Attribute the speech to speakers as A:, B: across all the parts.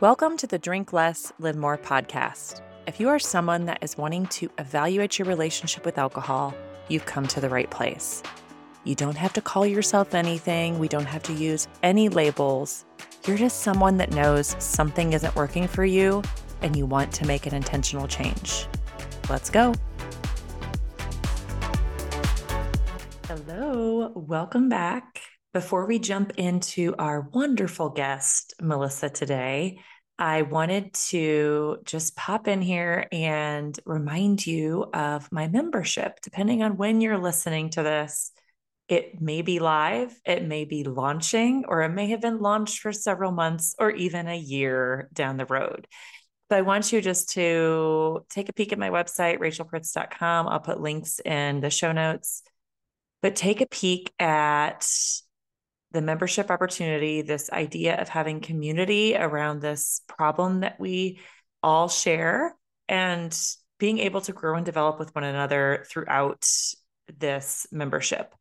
A: Welcome to the Drink Less, Live More podcast. If you are someone that is wanting to evaluate your relationship with alcohol, you've come to the right place. You don't have to call yourself anything, we don't have to use any labels. You're just someone that knows something isn't working for you and you want to make an intentional change. Let's go. Hello, welcome back. Before we jump into our wonderful guest, Melissa, today, I wanted to just pop in here and remind you of my membership. Depending on when you're listening to this, it may be live, it may be launching, or it may have been launched for several months or even a year down the road. But I want you just to take a peek at my website, rachelpritz.com. I'll put links in the show notes. But take a peek at the membership opportunity, this idea of having community around this problem that we all share, and being able to grow and develop with one another throughout this membership.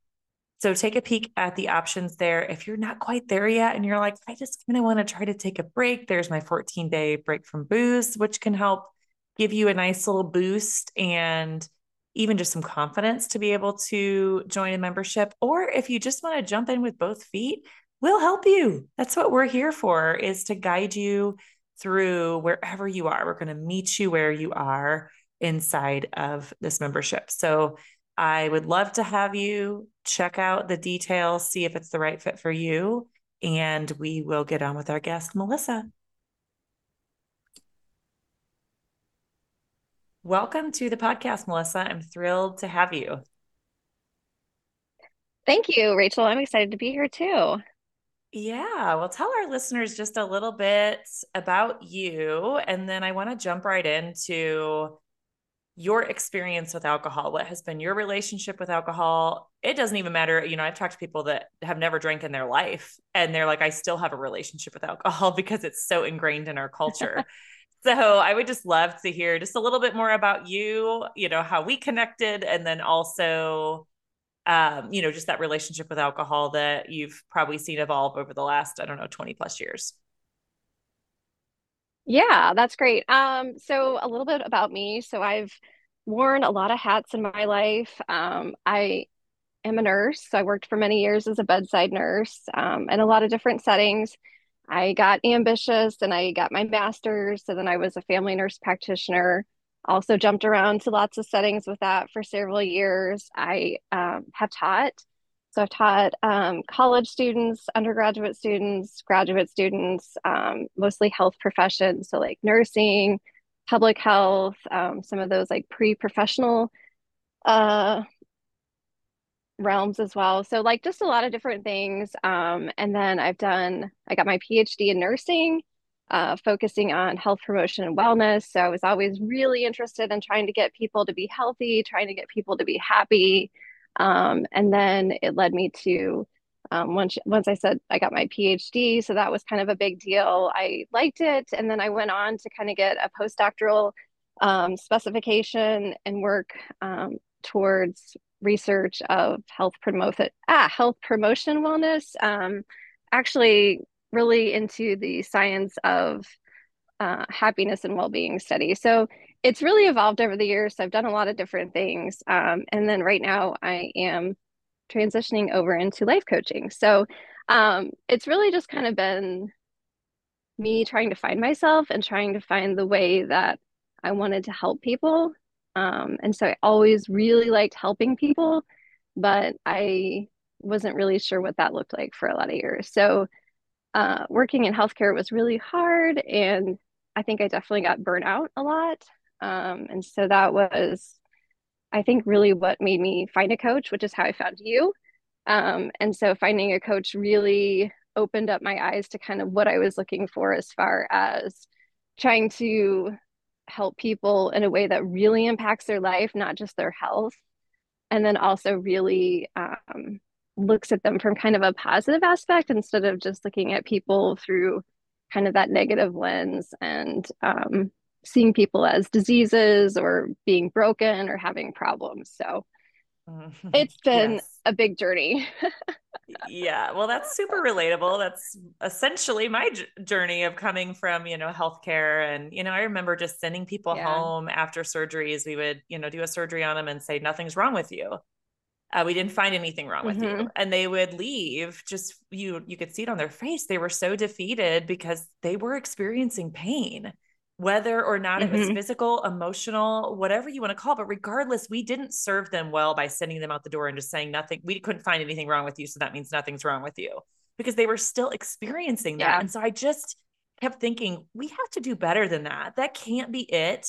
A: So take a peek at the options there. If you're not quite there yet and you're like, I just kind of want to try to take a break, there's my 14 day break from booze, which can help give you a nice little boost and even just some confidence to be able to join a membership. Or if you just want to jump in with both feet, we'll help you. That's what we're here for is to guide you through wherever you are. We're going to meet you where you are inside of this membership. So I would love to have you check out the details, see if it's the right fit for you, and we will get on with our guest, Melissa. Welcome to the podcast, Melissa. I'm thrilled to have you.
B: Thank you, Rachel. I'm excited to be here too.
A: Yeah, well, tell our listeners just a little bit about you, and then I want to jump right into your experience with alcohol. What has been your relationship with alcohol? It doesn't even matter. You know, I've talked to people that have never drank in their life, and they're like, I still have a relationship with alcohol because it's so ingrained in our culture. So I would just love to hear just a little bit more about you, you know, how we connected, and then also, um, you know, just that relationship with alcohol that you've probably seen evolve over the last, I don't know, 20 plus years.
B: Yeah, that's great. Um, so a little bit about me. So I've worn a lot of hats in my life. Um, I am a nurse. So I worked for many years as a bedside nurse um, in a lot of different settings. I got ambitious and I got my master's. So then I was a family nurse practitioner. Also jumped around to lots of settings with that for several years. I um, have taught. So I've taught um, college students, undergraduate students, graduate students, um, mostly health professions. So like nursing, public health, um, some of those like pre-professional uh, realms as well. So like just a lot of different things. Um, and then I've done, I got my PhD in nursing, uh, focusing on health promotion and wellness. So I was always really interested in trying to get people to be healthy, trying to get people to be happy. Um, and then it led me to um, once once I said I got my PhD, so that was kind of a big deal. I liked it, and then I went on to kind of get a postdoctoral um, specification and work um, towards research of health promote ah health promotion wellness um, actually really into the science of uh, happiness and well-being study. So it's really evolved over the years. So i've done a lot of different things um, and then right now i am transitioning over into life coaching. So um, it's really just kind of been me trying to find myself and trying to find the way that i wanted to help people um, and so I always really liked helping people, but I wasn't really sure what that looked like for a lot of years. So uh, working in healthcare was really hard. And I think I definitely got burnt out a lot. Um, and so that was, I think, really what made me find a coach, which is how I found you. Um, and so finding a coach really opened up my eyes to kind of what I was looking for as far as trying to help people in a way that really impacts their life, not just their health. And then also really um, looks at them from kind of a positive aspect instead of just looking at people through kind of that negative lens and um, seeing people as diseases or being broken or having problems. So it's been yes. a big journey.
A: yeah. Well, that's super relatable. That's essentially my j- journey of coming from, you know, healthcare. And, you know, I remember just sending people yeah. home after surgeries. We would, you know, do a surgery on them and say, nothing's wrong with you. Uh, we didn't find anything wrong with mm-hmm. you and they would leave just you you could see it on their face they were so defeated because they were experiencing pain whether or not mm-hmm. it was mm-hmm. physical, emotional, whatever you want to call it. But regardless, we didn't serve them well by sending them out the door and just saying nothing. We couldn't find anything wrong with you. So that means nothing's wrong with you because they were still experiencing that. Yeah. And so I just kept thinking, we have to do better than that. That can't be it.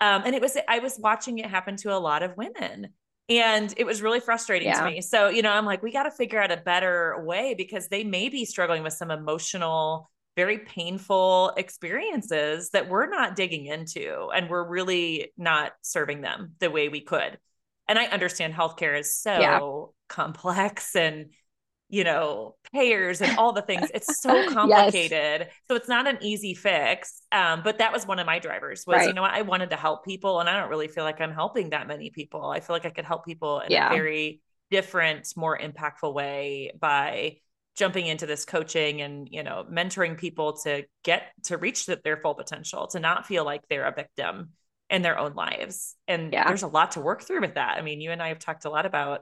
A: Um, and it was, I was watching it happen to a lot of women. And it was really frustrating yeah. to me. So, you know, I'm like, we got to figure out a better way because they may be struggling with some emotional very painful experiences that we're not digging into and we're really not serving them the way we could. And I understand healthcare is so yeah. complex and you know payers and all the things it's so complicated yes. so it's not an easy fix um, but that was one of my drivers was right. you know what i wanted to help people and i don't really feel like i'm helping that many people i feel like i could help people in yeah. a very different more impactful way by jumping into this coaching and you know mentoring people to get to reach their full potential to not feel like they're a victim in their own lives. And yeah. there's a lot to work through with that. I mean you and i have talked a lot about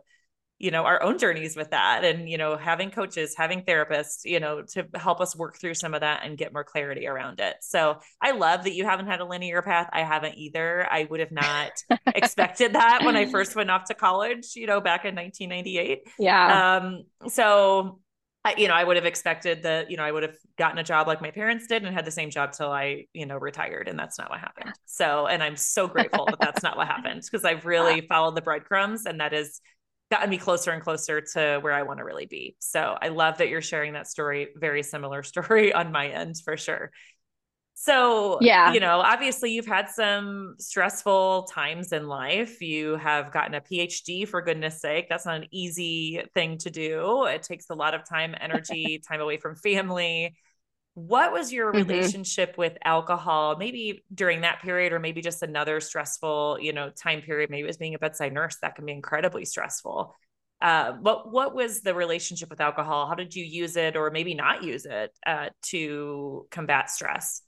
A: you know our own journeys with that and you know having coaches having therapists you know to help us work through some of that and get more clarity around it. So i love that you haven't had a linear path. I haven't either. I would have not expected that when i first went off to college you know back in 1998
B: yeah.
A: Um so I, you know, I would have expected that, you know, I would have gotten a job like my parents did and had the same job till I, you know, retired. And that's not what happened. So, and I'm so grateful that that's not what happened because I've really followed the breadcrumbs and that has gotten me closer and closer to where I want to really be. So I love that you're sharing that story. Very similar story on my end for sure. So, yeah, you know, obviously you've had some stressful times in life. You have gotten a PhD for goodness sake. That's not an easy thing to do. It takes a lot of time, energy, time away from family. What was your mm-hmm. relationship with alcohol? Maybe during that period, or maybe just another stressful, you know, time period. Maybe it was being a bedside nurse. That can be incredibly stressful. Uh, what what was the relationship with alcohol? How did you use it, or maybe not use it, uh, to combat stress?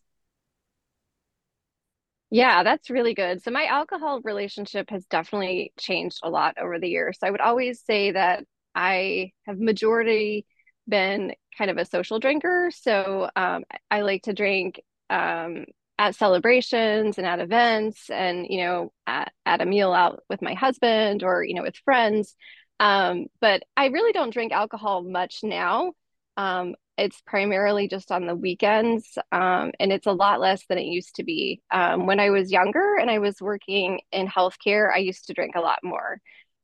B: Yeah, that's really good. So my alcohol relationship has definitely changed a lot over the years. So I would always say that I have majority been kind of a social drinker. So um, I like to drink um, at celebrations and at events and, you know, at, at a meal out with my husband or, you know, with friends. Um, but I really don't drink alcohol much now. Um, it's primarily just on the weekends, um, and it's a lot less than it used to be. Um, when I was younger and I was working in healthcare, I used to drink a lot more.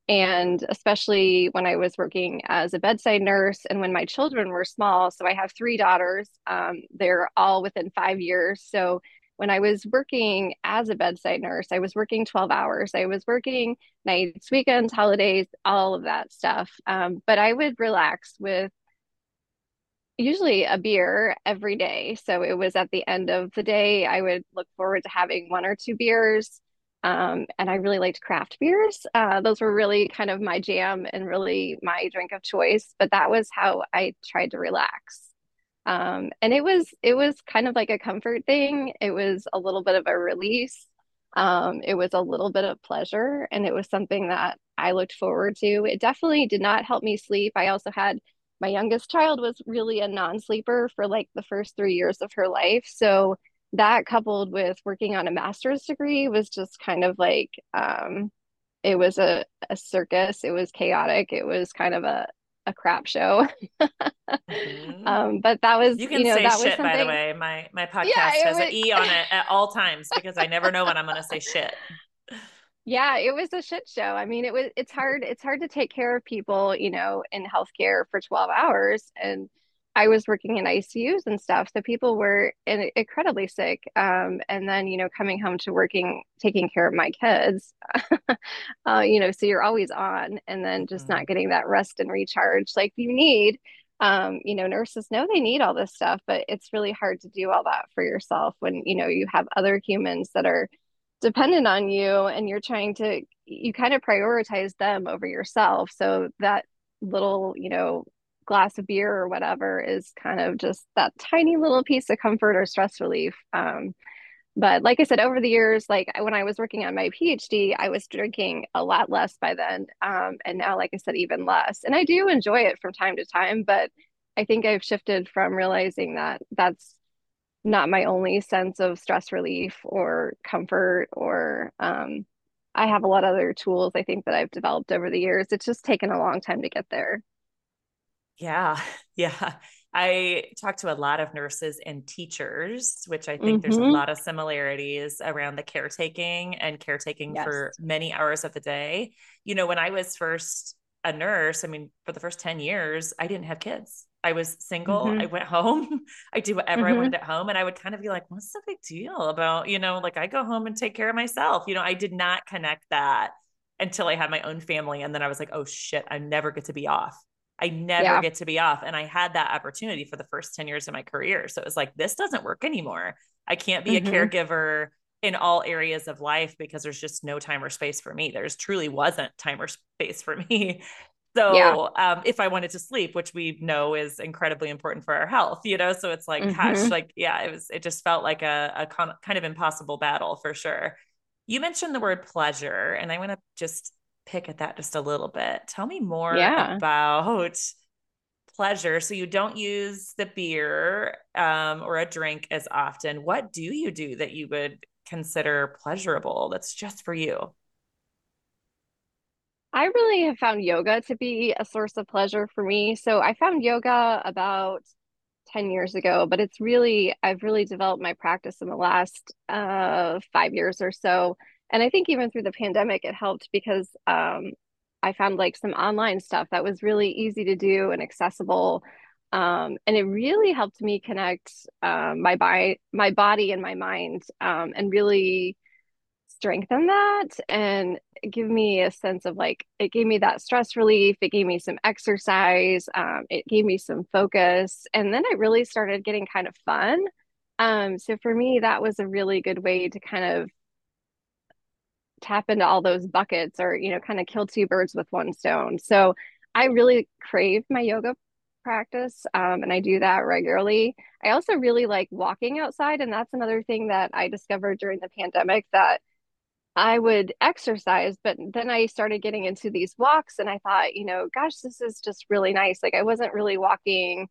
B: And especially when I was working as a bedside nurse and when my children were small. So I have three daughters, um, they're all within five years. So when I was working as a bedside nurse, I was working 12 hours. I was working nights, weekends, holidays, all of that stuff. Um, but I would relax with usually a beer every day. So it was at the end of the day, I would look forward to having one or two beers. Um, and I really liked craft beers. Uh, those were really kind of my jam and really my drink of choice. But that was how I tried to relax. Um, and it was it was kind of like a comfort thing. It was a little bit of a release. Um, it was a little bit of pleasure, and it was something that I looked forward to. It definitely did not help me sleep. I also had my youngest child was really a non-sleeper for like the first three years of her life so that coupled with working on a master's degree was just kind of like um, it was a, a circus it was chaotic it was kind of a a crap show. mm-hmm. um, but that was
A: you can you know, say shit by the way. My my podcast yeah, has was... an E on it at all times because I never know when I'm gonna say shit
B: yeah it was a shit show i mean it was it's hard it's hard to take care of people you know in healthcare for 12 hours and i was working in icus and stuff so people were in, incredibly sick um, and then you know coming home to working taking care of my kids uh, you know so you're always on and then just mm-hmm. not getting that rest and recharge like you need um, you know nurses know they need all this stuff but it's really hard to do all that for yourself when you know you have other humans that are dependent on you and you're trying to you kind of prioritize them over yourself so that little you know glass of beer or whatever is kind of just that tiny little piece of comfort or stress relief um, but like I said, over the years, like when I was working on my PhD, I was drinking a lot less by then. Um, and now, like I said, even less. And I do enjoy it from time to time, but I think I've shifted from realizing that that's not my only sense of stress relief or comfort or um, I have a lot of other tools I think that I've developed over the years. It's just taken a long time to get there.
A: Yeah. Yeah. I talk to a lot of nurses and teachers, which I think mm-hmm. there's a mm-hmm. lot of similarities around the caretaking and caretaking yes. for many hours of the day. You know, when I was first a nurse, I mean, for the first 10 years, I didn't have kids. I was single. Mm-hmm. I went home. I did whatever mm-hmm. I wanted at home. And I would kind of be like, what's the big deal about, you know, like I go home and take care of myself. You know, I did not connect that until I had my own family. And then I was like, oh shit, I never get to be off. I never yeah. get to be off. And I had that opportunity for the first 10 years of my career. So it was like, this doesn't work anymore. I can't be mm-hmm. a caregiver in all areas of life because there's just no time or space for me. There's truly wasn't time or space for me. So yeah. um, if I wanted to sleep, which we know is incredibly important for our health, you know, so it's like, mm-hmm. gosh, like, yeah, it was, it just felt like a, a con- kind of impossible battle for sure. You mentioned the word pleasure, and I want to just pick at that just a little bit. Tell me more yeah. about pleasure. So you don't use the beer um, or a drink as often. What do you do that you would consider pleasurable that's just for you?
B: I really have found yoga to be a source of pleasure for me. So I found yoga about 10 years ago, but it's really, I've really developed my practice in the last uh, five years or so and I think even through the pandemic, it helped because um, I found like some online stuff that was really easy to do and accessible. Um, and it really helped me connect um, my, bi- my body and my mind um, and really strengthen that and give me a sense of like it gave me that stress relief it gave me some exercise um, it gave me some focus and then it really started getting kind of fun. Um, so for me that was a really good way to kind of tap into all those buckets or you know kind of kill two birds with one stone. So i really crave my yoga practice um, and i do that regularly. I also really like walking outside and that's another thing that i discovered during the pandemic that i would exercise but then i started getting into these walks and i thought you know gosh this is just really nice like i wasn't really walking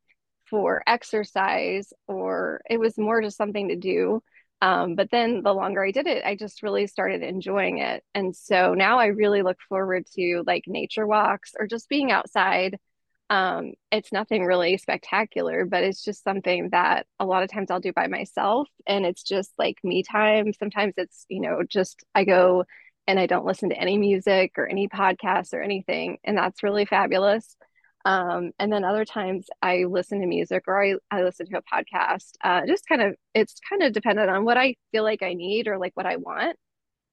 B: for exercise or it was more just something to do um, but then the longer I did it, I just really started enjoying it. And so now I really look forward to like nature walks or just being outside. Um, it's nothing really spectacular, but it's just something that a lot of times I'll do by myself. And it's just like me time. Sometimes it's, you know, just I go and I don't listen to any music or any podcasts or anything. And that's really fabulous. Um, and then other times I listen to music or I, I listen to a podcast. Uh, just kind of, it's kind of dependent on what I feel like I need or like what I want.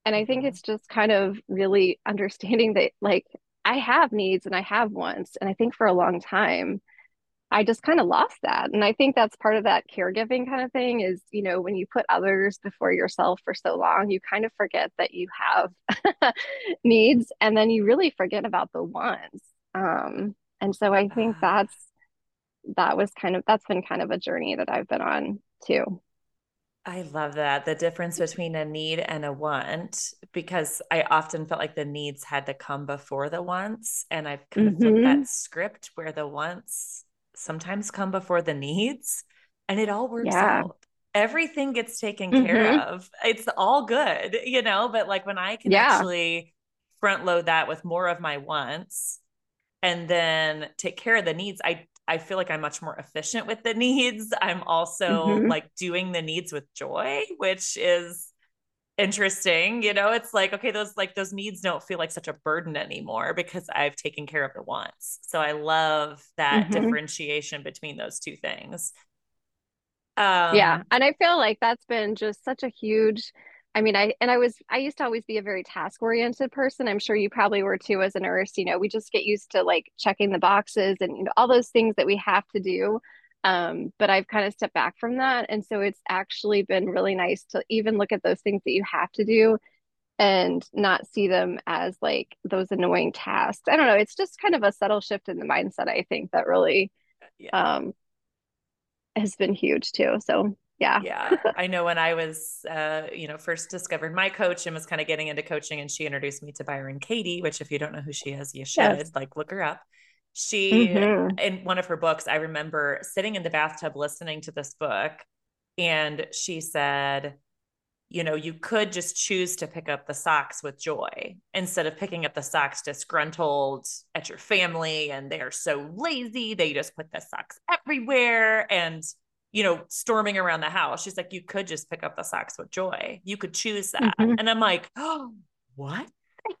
B: And I think mm-hmm. it's just kind of really understanding that like I have needs and I have wants. And I think for a long time, I just kind of lost that. And I think that's part of that caregiving kind of thing is, you know, when you put others before yourself for so long, you kind of forget that you have needs and then you really forget about the wants. Um, and so I think that's that was kind of that's been kind of a journey that I've been on too.
A: I love that. The difference between a need and a want, because I often felt like the needs had to come before the wants. And I've kind of flipped that mm-hmm. script where the wants sometimes come before the needs and it all works yeah. out. Everything gets taken mm-hmm. care of. It's all good, you know, but like when I can yeah. actually front load that with more of my wants and then take care of the needs i i feel like i'm much more efficient with the needs i'm also mm-hmm. like doing the needs with joy which is interesting you know it's like okay those like those needs don't feel like such a burden anymore because i've taken care of the wants so i love that mm-hmm. differentiation between those two things
B: um yeah and i feel like that's been just such a huge I mean, I and I was I used to always be a very task oriented person. I'm sure you probably were too as a nurse. You know, we just get used to like checking the boxes and you know all those things that we have to do. Um, but I've kind of stepped back from that. And so it's actually been really nice to even look at those things that you have to do and not see them as like those annoying tasks. I don't know. It's just kind of a subtle shift in the mindset, I think, that really yeah. um, has been huge too. So yeah
A: yeah i know when i was uh, you know first discovered my coach and was kind of getting into coaching and she introduced me to byron katie which if you don't know who she is you should yes. like look her up she mm-hmm. in one of her books i remember sitting in the bathtub listening to this book and she said you know you could just choose to pick up the socks with joy instead of picking up the socks disgruntled at your family and they are so lazy they just put the socks everywhere and you know, storming around the house. She's like, you could just pick up the socks with joy. You could choose that. Mm-hmm. And I'm like, oh, what?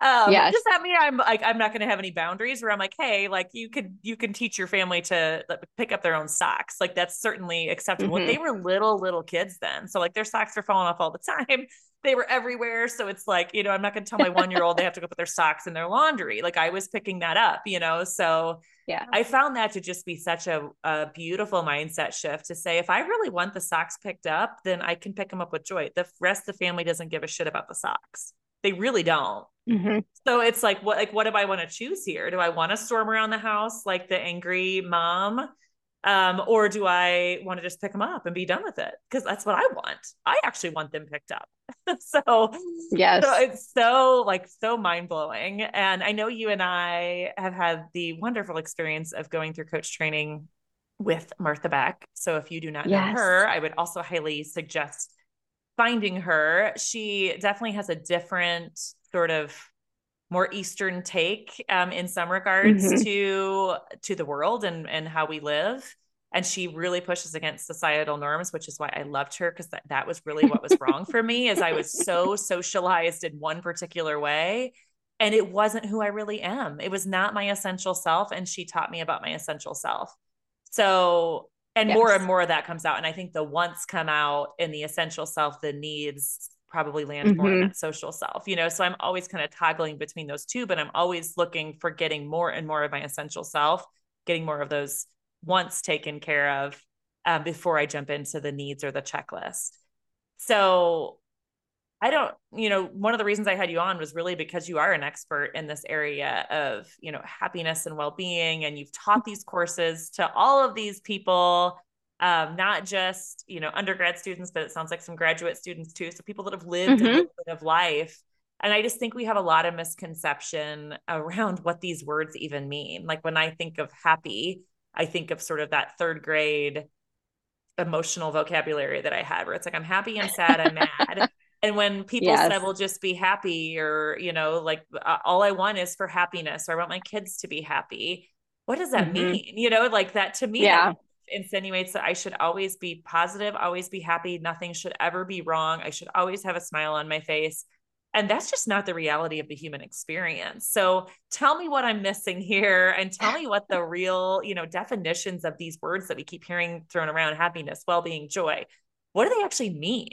A: Um, yes. does that mean I'm like I'm not going to have any boundaries where I'm like, hey, like you could you can teach your family to like, pick up their own socks. Like that's certainly acceptable. Mm-hmm. They were little little kids then, so like their socks were falling off all the time. They were everywhere, so it's like you know I'm not going to tell my one year old they have to go put their socks in their laundry. Like I was picking that up, you know. So
B: yeah,
A: I found that to just be such a a beautiful mindset shift to say if I really want the socks picked up, then I can pick them up with joy. The rest of the family doesn't give a shit about the socks. They really don't. Mm-hmm. So it's like, what, like, what do I want to choose here? Do I want to storm around the house like the angry mom? Um, or do I want to just pick them up and be done with it? Because that's what I want. I actually want them picked up. so
B: yes,
A: so it's so like so mind blowing. And I know you and I have had the wonderful experience of going through coach training with Martha Beck. So if you do not yes. know her, I would also highly suggest finding her, she definitely has a different sort of more Eastern take um, in some regards mm-hmm. to to the world and and how we live. And she really pushes against societal norms, which is why I loved her because that, that was really what was wrong for me, is I was so socialized in one particular way. And it wasn't who I really am. It was not my essential self. And she taught me about my essential self. So and yes. more and more of that comes out and i think the wants come out in the essential self the needs probably land mm-hmm. more in mm-hmm. that social self you know so i'm always kind of toggling between those two but i'm always looking for getting more and more of my essential self getting more of those wants taken care of um, before i jump into the needs or the checklist so I don't, you know, one of the reasons I had you on was really because you are an expert in this area of, you know, happiness and well-being and you've taught these courses to all of these people um, not just, you know, undergrad students, but it sounds like some graduate students too. So people that have lived mm-hmm. a little bit of life. And I just think we have a lot of misconception around what these words even mean. Like when I think of happy, I think of sort of that third grade emotional vocabulary that I had where it's like I'm happy and sad, I'm mad. And when people yes. said, "We'll just be happy," or you know, like uh, all I want is for happiness, or I want my kids to be happy. What does that mm-hmm. mean? You know, like that to me, yeah. Insinuates that I should always be positive, always be happy. Nothing should ever be wrong. I should always have a smile on my face. And that's just not the reality of the human experience. So tell me what I'm missing here and tell me what the real, you know, definitions of these words that we keep hearing thrown around happiness, well-being, joy. What do they actually mean?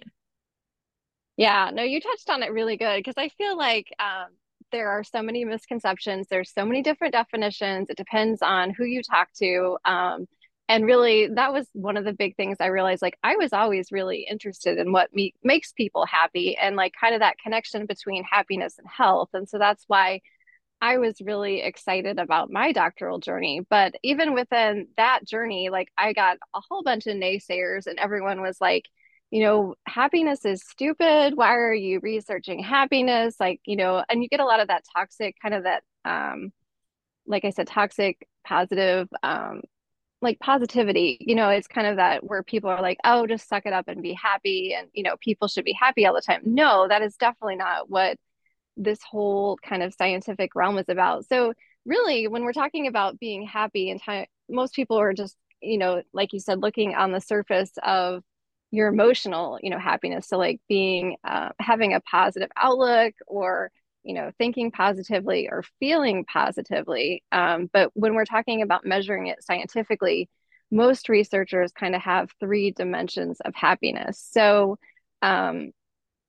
B: Yeah, no, you touched on it really good because I feel like um, there are so many misconceptions. There's so many different definitions. It depends on who you talk to. Um, and really, that was one of the big things I realized. Like, I was always really interested in what me- makes people happy and like kind of that connection between happiness and health. And so that's why I was really excited about my doctoral journey. But even within that journey, like, I got a whole bunch of naysayers, and everyone was like, you know, happiness is stupid. Why are you researching happiness? Like, you know, and you get a lot of that toxic kind of that, um, like I said, toxic, positive, um, like positivity. You know, it's kind of that where people are like, oh, just suck it up and be happy. And, you know, people should be happy all the time. No, that is definitely not what this whole kind of scientific realm is about. So, really, when we're talking about being happy and time, most people are just, you know, like you said, looking on the surface of your emotional you know happiness so like being uh, having a positive outlook or you know thinking positively or feeling positively um, but when we're talking about measuring it scientifically most researchers kind of have three dimensions of happiness so um,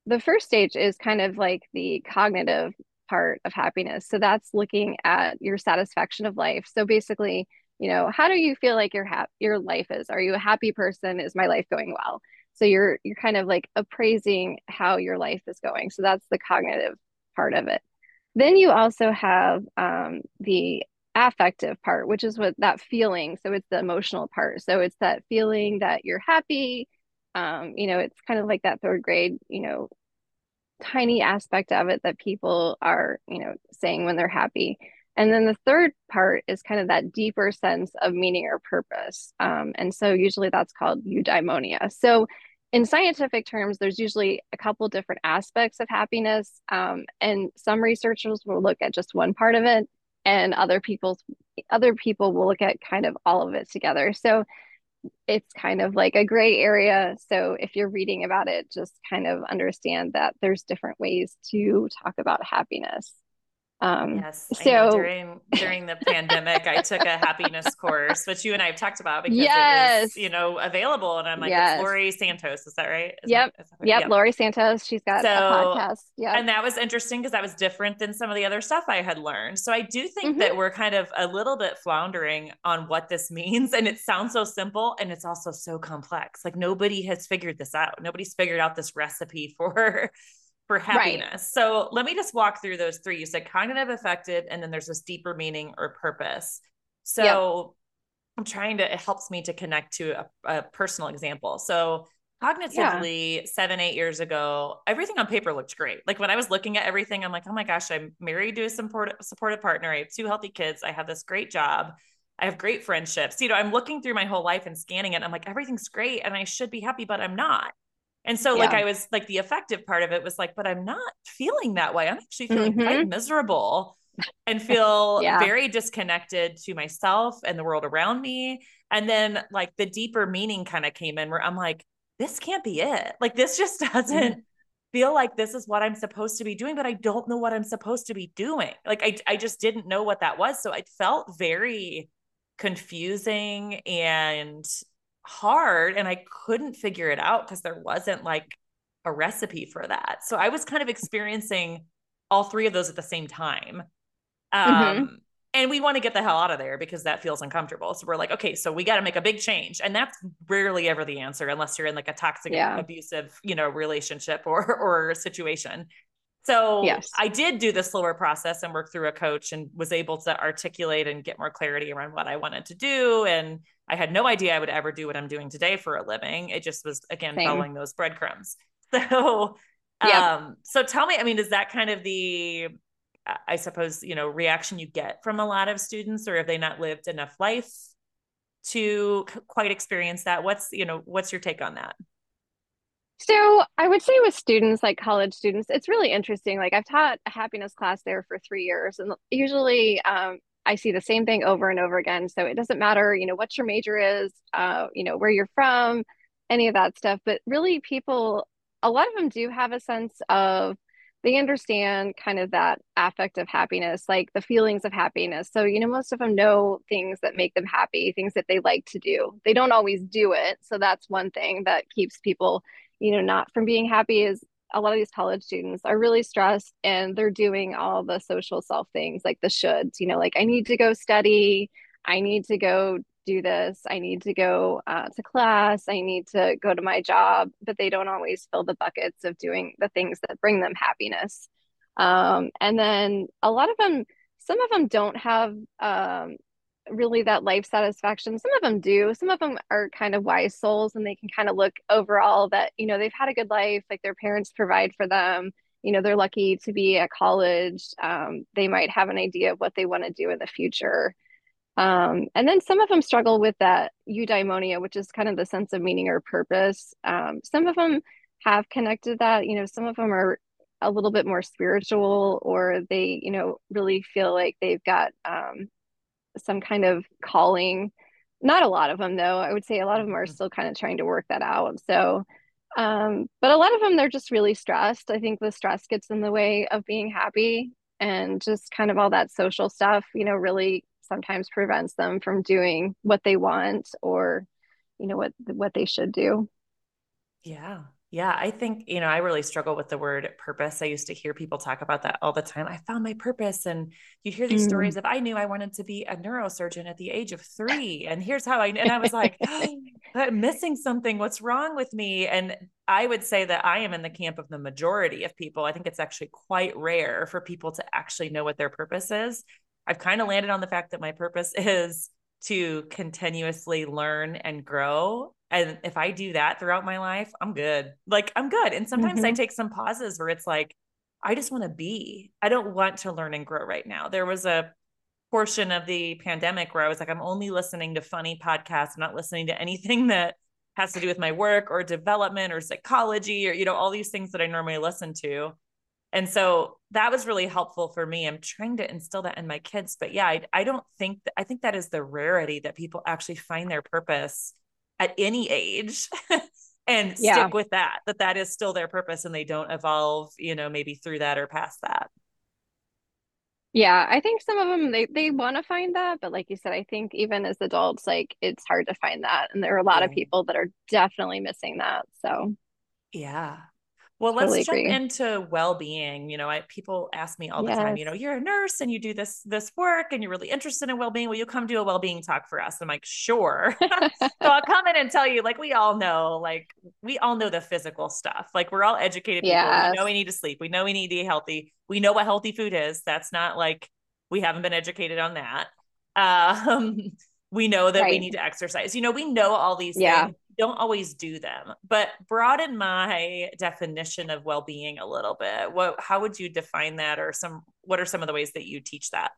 B: the first stage is kind of like the cognitive part of happiness so that's looking at your satisfaction of life so basically you know, how do you feel like your ha- your life is? Are you a happy person? Is my life going well? So you're you're kind of like appraising how your life is going. So that's the cognitive part of it. Then you also have um, the affective part, which is what that feeling. So it's the emotional part. So it's that feeling that you're happy. Um, you know, it's kind of like that third grade, you know, tiny aspect of it that people are, you know, saying when they're happy. And then the third part is kind of that deeper sense of meaning or purpose. Um, and so usually that's called eudaimonia. So in scientific terms, there's usually a couple different aspects of happiness. Um, and some researchers will look at just one part of it and other people's other people will look at kind of all of it together. So it's kind of like a gray area. So if you're reading about it, just kind of understand that there's different ways to talk about happiness.
A: Um, yes. So during during the pandemic, I took a happiness course, which you and I have talked about because yes. it was, you know, available. And I'm like, yes. it's Laurie Santos. Is that right? Is
B: yep. That, that yep. yep. Laurie Santos. She's got so, a podcast.
A: Yeah. And that was interesting because that was different than some of the other stuff I had learned. So I do think mm-hmm. that we're kind of a little bit floundering on what this means. And it sounds so simple and it's also so complex. Like nobody has figured this out. Nobody's figured out this recipe for for happiness. Right. So let me just walk through those three. You said cognitive, affective, and then there's this deeper meaning or purpose. So yep. I'm trying to, it helps me to connect to a, a personal example. So cognitively, yeah. seven, eight years ago, everything on paper looked great. Like when I was looking at everything, I'm like, oh my gosh, I'm married to a supportive, supportive partner. I have two healthy kids. I have this great job. I have great friendships. You know, I'm looking through my whole life and scanning it. I'm like, everything's great and I should be happy, but I'm not. And so, yeah. like, I was like, the affective part of it was like, but I'm not feeling that way. I'm actually feeling mm-hmm. quite miserable and feel yeah. very disconnected to myself and the world around me. And then, like, the deeper meaning kind of came in where I'm like, this can't be it. Like, this just doesn't. Mm-hmm. feel like this is what I'm supposed to be doing, but I don't know what I'm supposed to be doing. Like I, I just didn't know what that was. So it felt very confusing and hard and I couldn't figure it out because there wasn't like a recipe for that. So I was kind of experiencing all three of those at the same time. Mm-hmm. Um, mm-hmm. And we want to get the hell out of there because that feels uncomfortable. So we're like, okay, so we got to make a big change. And that's rarely ever the answer unless you're in like a toxic, yeah. abusive, you know, relationship or or situation. So yes. I did do the slower process and work through a coach and was able to articulate and get more clarity around what I wanted to do. And I had no idea I would ever do what I'm doing today for a living. It just was again Same. following those breadcrumbs. So yeah. um so tell me, I mean, is that kind of the I suppose, you know, reaction you get from a lot of students or have they not lived enough life to quite experience that? What's, you know, what's your take on that?
B: So I would say with students, like college students, it's really interesting. Like I've taught a happiness class there for three years, and usually um, I see the same thing over and over again. So it doesn't matter, you know, what your major is, uh, you know, where you're from, any of that stuff. But really, people, a lot of them do have a sense of they understand kind of that affect of happiness, like the feelings of happiness. So, you know, most of them know things that make them happy, things that they like to do. They don't always do it. So that's one thing that keeps people you know not from being happy is a lot of these college students are really stressed and they're doing all the social self things like the shoulds you know like i need to go study. I need to go do this. I need to go uh, to class. I need to go to my job. But they don't always fill the buckets of doing the things that bring them happiness. Um, and then a lot of them some of them don't have um, really that life satisfaction. Some of them do. Some of them are kind of wise souls and they can kind of look overall that, you know, they've had a good life, like their parents provide for them. You know, they're lucky to be at college. Um, they might have an idea of what they want to do in the future. Um, and then some of them struggle with that eudaimonia, which is kind of the sense of meaning or purpose. Um, some of them have connected that, you know, some of them are a little bit more spiritual or they, you know, really feel like they've got um, some kind of calling. Not a lot of them, though. I would say a lot of them are mm-hmm. still kind of trying to work that out. So, um, but a lot of them, they're just really stressed. I think the stress gets in the way of being happy and just kind of all that social stuff, you know, really sometimes prevents them from doing what they want or, you know, what, what they should do.
A: Yeah. Yeah, I think, you know, I really struggle with the word purpose. I used to hear people talk about that all the time. I found my purpose. And you'd hear these mm. stories of, I knew I wanted to be a neurosurgeon at the age of three. And here's how I, and I was like, oh, I'm missing something. What's wrong with me? And I would say that I am in the camp of the majority of people. I think it's actually quite rare for people to actually know what their purpose is. I've kind of landed on the fact that my purpose is to continuously learn and grow and if I do that throughout my life, I'm good. Like I'm good. And sometimes mm-hmm. I take some pauses where it's like, I just want to be. I don't want to learn and grow right now. There was a portion of the pandemic where I was like, I'm only listening to funny podcasts, I'm not listening to anything that has to do with my work or development or psychology or, you know, all these things that I normally listen to. And so that was really helpful for me. I'm trying to instill that in my kids. But yeah, I, I don't think that, I think that is the rarity that people actually find their purpose at any age and yeah. stick with that that that is still their purpose and they don't evolve you know maybe through that or past that
B: yeah i think some of them they they want to find that but like you said i think even as adults like it's hard to find that and there are a lot yeah. of people that are definitely missing that so
A: yeah well, let's jump agree. into well-being. You know, I people ask me all the yes. time, you know, you're a nurse and you do this this work and you're really interested in well-being. Will you come do a well-being talk for us? I'm like, sure. so I'll come in and tell you, like we all know, like we all know the physical stuff. Like we're all educated people. Yes. We know we need to sleep. We know we need to eat healthy. We know what healthy food is. That's not like we haven't been educated on that. Um, we know that right. we need to exercise. You know, we know all these yeah. things don't always do them but broaden my definition of well-being a little bit what how would you define that or some what are some of the ways that you teach that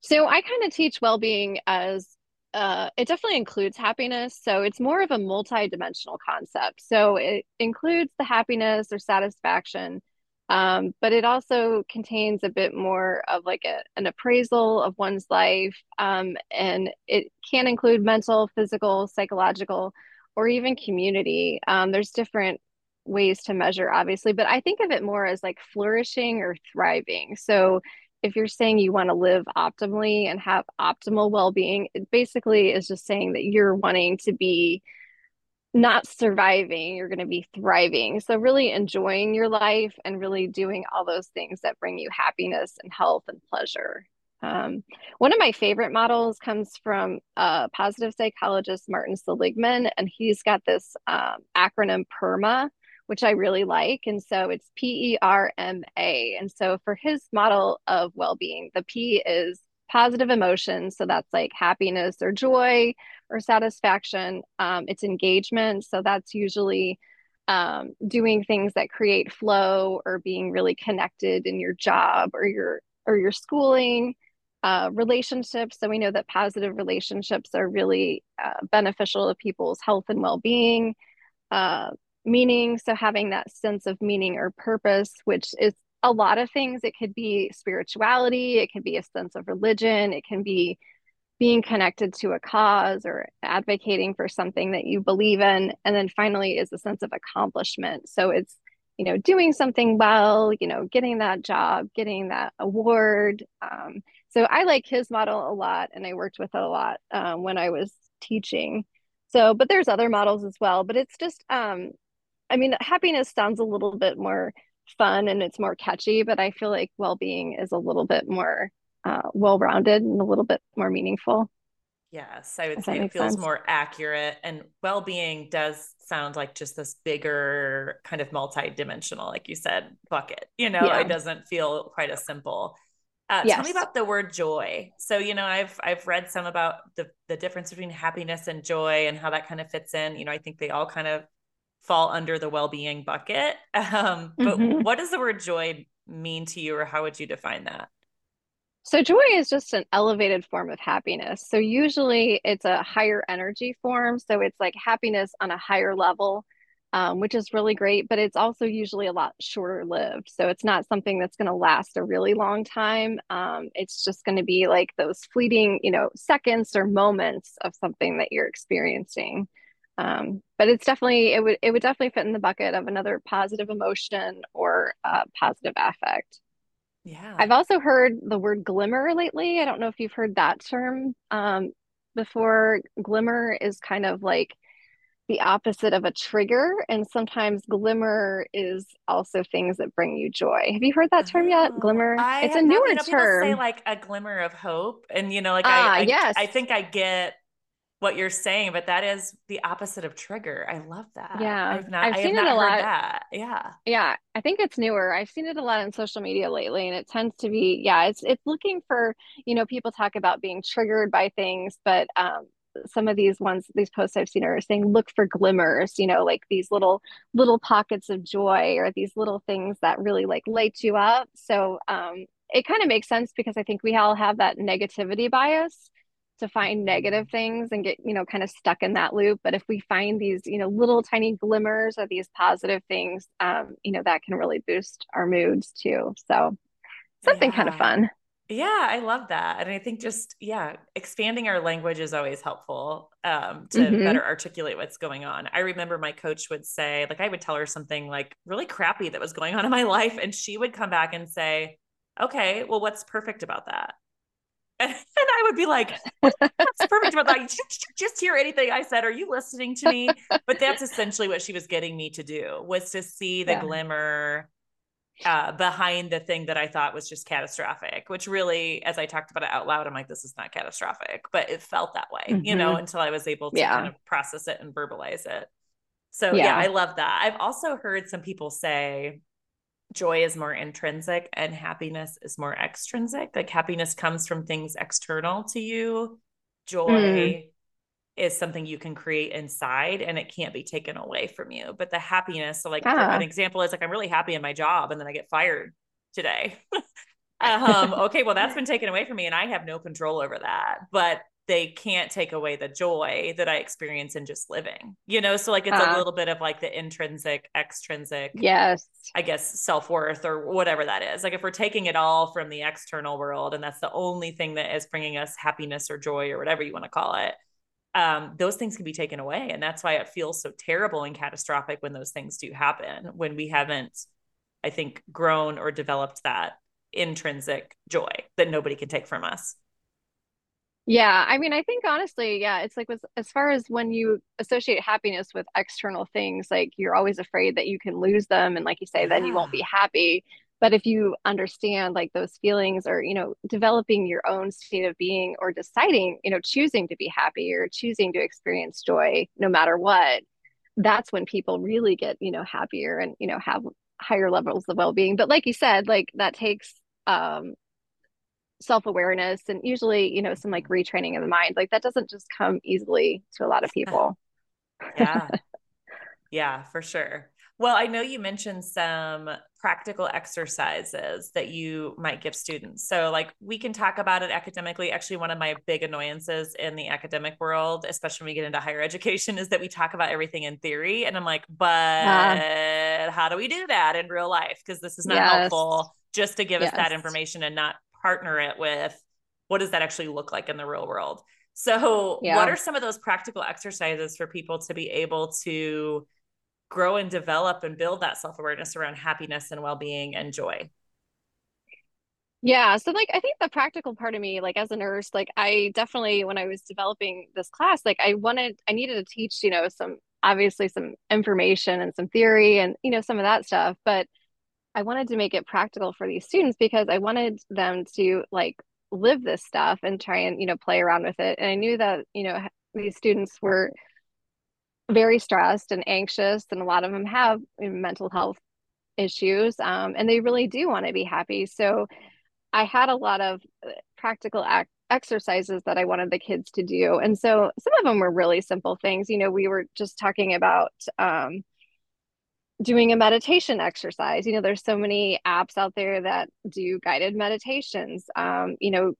B: so i kind of teach well-being as uh, it definitely includes happiness. So it's more of a multi-dimensional concept. So it includes the happiness or satisfaction, um, but it also contains a bit more of like a, an appraisal of one's life um, and it can include mental physical psychological or even community. Um, there's different ways to measure obviously but i think of it more as like flourishing or thriving. So if you're saying you want to live optimally and have optimal well-being it basically is just saying that you're wanting to be not surviving, you're going to be thriving. So, really enjoying your life and really doing all those things that bring you happiness and health and pleasure. Um, one of my favorite models comes from a positive psychologist, Martin Seligman, and he's got this um, acronym PERMA, which I really like. And so it's P E R M A. And so for his model of well being, the P is positive emotions. So that's like happiness or joy or satisfaction. Um, it's engagement. So that's usually um, doing things that create flow or being really connected in your job or your or your schooling. Uh, relationships. So we know that positive relationships are really uh, beneficial to people's health and well-being. Uh, meaning, so having that sense of meaning or purpose, which is a lot of things. It could be spirituality, it can be a sense of religion, it can be being connected to a cause or advocating for something that you believe in. And then finally is a sense of accomplishment. So it's, you know, doing something well, you know, getting that job, getting that award. Um, so I like his model a lot and I worked with it a lot um, when I was teaching. So, but there's other models as well, but it's just, um, I mean, happiness sounds a little bit more fun and it's more catchy, but I feel like well being is a little bit more uh, well rounded and a little bit more meaningful.
A: Yes, I would say it feels sense. more accurate. And well being does sound like just this bigger, kind of multi dimensional, like you said, bucket. You know, yeah. it doesn't feel quite as simple. Uh, yes. Tell me about the word joy. So, you know, I've I've read some about the the difference between happiness and joy and how that kind of fits in. You know, I think they all kind of fall under the well-being bucket. Um, but mm-hmm. what does the word joy mean to you, or how would you define that?
B: So joy is just an elevated form of happiness. So usually it's a higher energy form. So it's like happiness on a higher level, um, which is really great. But it's also usually a lot shorter lived. So it's not something that's going to last a really long time. Um, it's just going to be like those fleeting, you know, seconds or moments of something that you're experiencing. Um, but it's definitely it would it would definitely fit in the bucket of another positive emotion or uh, positive affect.
A: Yeah.
B: I've also heard the word glimmer lately. I don't know if you've heard that term um, before. Glimmer is kind of like the opposite of a trigger, and sometimes glimmer is also things that bring you joy. Have you heard that term yet?
A: Oh,
B: Glimmer.
A: I
B: It's a
A: not,
B: newer
A: you know, people say
B: term.
A: like a glimmer of hope. And you know, like I
B: Ah,
A: I
B: yes.
A: I think I get what you're saying, but that is the opposite of trigger. I love that.
B: Yeah.
A: I've not
B: I've
A: I have
B: seen it a
A: heard
B: lot.
A: that. Yeah.
B: Yeah, I think it's newer. I've seen it a lot on social media lately, and it tends to be, yeah, it's it's looking for, you know, people talk about being triggered by things, but um some of these ones, these posts I've seen are saying look for glimmers, you know, like these little little pockets of joy or these little things that really like light you up. So um it kind of makes sense because I think we all have that negativity bias to find negative things and get, you know, kind of stuck in that loop. But if we find these, you know, little tiny glimmers of these positive things, um, you know, that can really boost our moods too. So something kind of fun.
A: Yeah, I love that. And I think just, yeah, expanding our language is always helpful um, to
B: hmm
A: better articulate what's going on. I remember my coach would say, like, I would tell her something like really crappy that was going on in my life. And she would come back and say, okay, well, what's perfect about that? And I would be like, what's perfect about that? Just, just hear anything I said. Are you listening to me? But that's essentially what she was getting me to do was to see the
B: Yeah.
A: glimmer uh, behind the thing that I thought was just catastrophic, which really, as I talked about it out loud, I'm like, this is not catastrophic, but it felt that way, you know,
B: hmm
A: until I was able to kind of process it and verbalize it. So, yeah, I love that. I've also heard some people say joy is more intrinsic and happiness is more extrinsic. Like happiness comes from things external to you,
B: Mm.
A: joy is something you can create inside and it can't be taken away from you. But the happiness, so like an example, is like I'm really happy in my job and then I get fired today. um, okay, well that's been taken away from me and I have no control over that. But they can't take away the joy that I experience in just living. You know, so like it's a
B: Ah.
A: little bit of like the intrinsic, extrinsic,
B: Yes.
A: I guess, self-worth or whatever that is. Like if we're taking it all from the external world and that's the only thing that is bringing us happiness or joy or whatever you want to call it, um, those things can be taken away. And that's why it feels so terrible and catastrophic when those things do happen, when we haven't, I think, grown or developed that intrinsic joy that nobody can take from us.
B: Yeah, I mean, I think honestly, yeah, it's like with as far as when you associate happiness with external things, like you're always afraid that you can lose them, and like you say, then you won't be happy. But if you understand like those feelings or, you know, developing your own state of being or deciding, you know, choosing to be happy or choosing to experience joy no matter what, that's when people really get, you know, happier and, you know, have higher levels of well-being. But like you said, like that takes um self-awareness and usually, you know, some like retraining of the mind. Like that doesn't just come easily to a lot of people.
A: Yeah. Yeah, for sure. Well, I know you mentioned some practical exercises that you might give students. So, like, we can talk about it academically. Actually, one of my big annoyances in the academic world, especially when we get into higher education, is that we talk about everything in theory. And I'm like,
B: Uh,
A: but how do we do that in real life? Because this is not
B: yes.
A: helpful just to give us that information and not partner it with what does that actually look like in the real world. So, what are some of those practical exercises for people to be able to? grow and develop and build that self-awareness around happiness and well-being and joy.
B: Yeah. So like I think the practical part of me, like as a nurse, like I definitely when I was developing this class, like I wanted I needed to teach, you know, some obviously some information and some theory and you know some of that stuff, but I wanted to make it practical for these students because I wanted them to like live this stuff and try and, you know, play around with it. And I knew that, you know, these students were very stressed and anxious, and a lot of them have mental health issues, um, and they really do want to be happy. So I had a lot of uh, practical ac exercises that I wanted the kids to do. And so some of them were really simple things. You know, we were just talking about um, doing a meditation exercise. You know, there's so many apps out there that do guided meditations. Um, you know,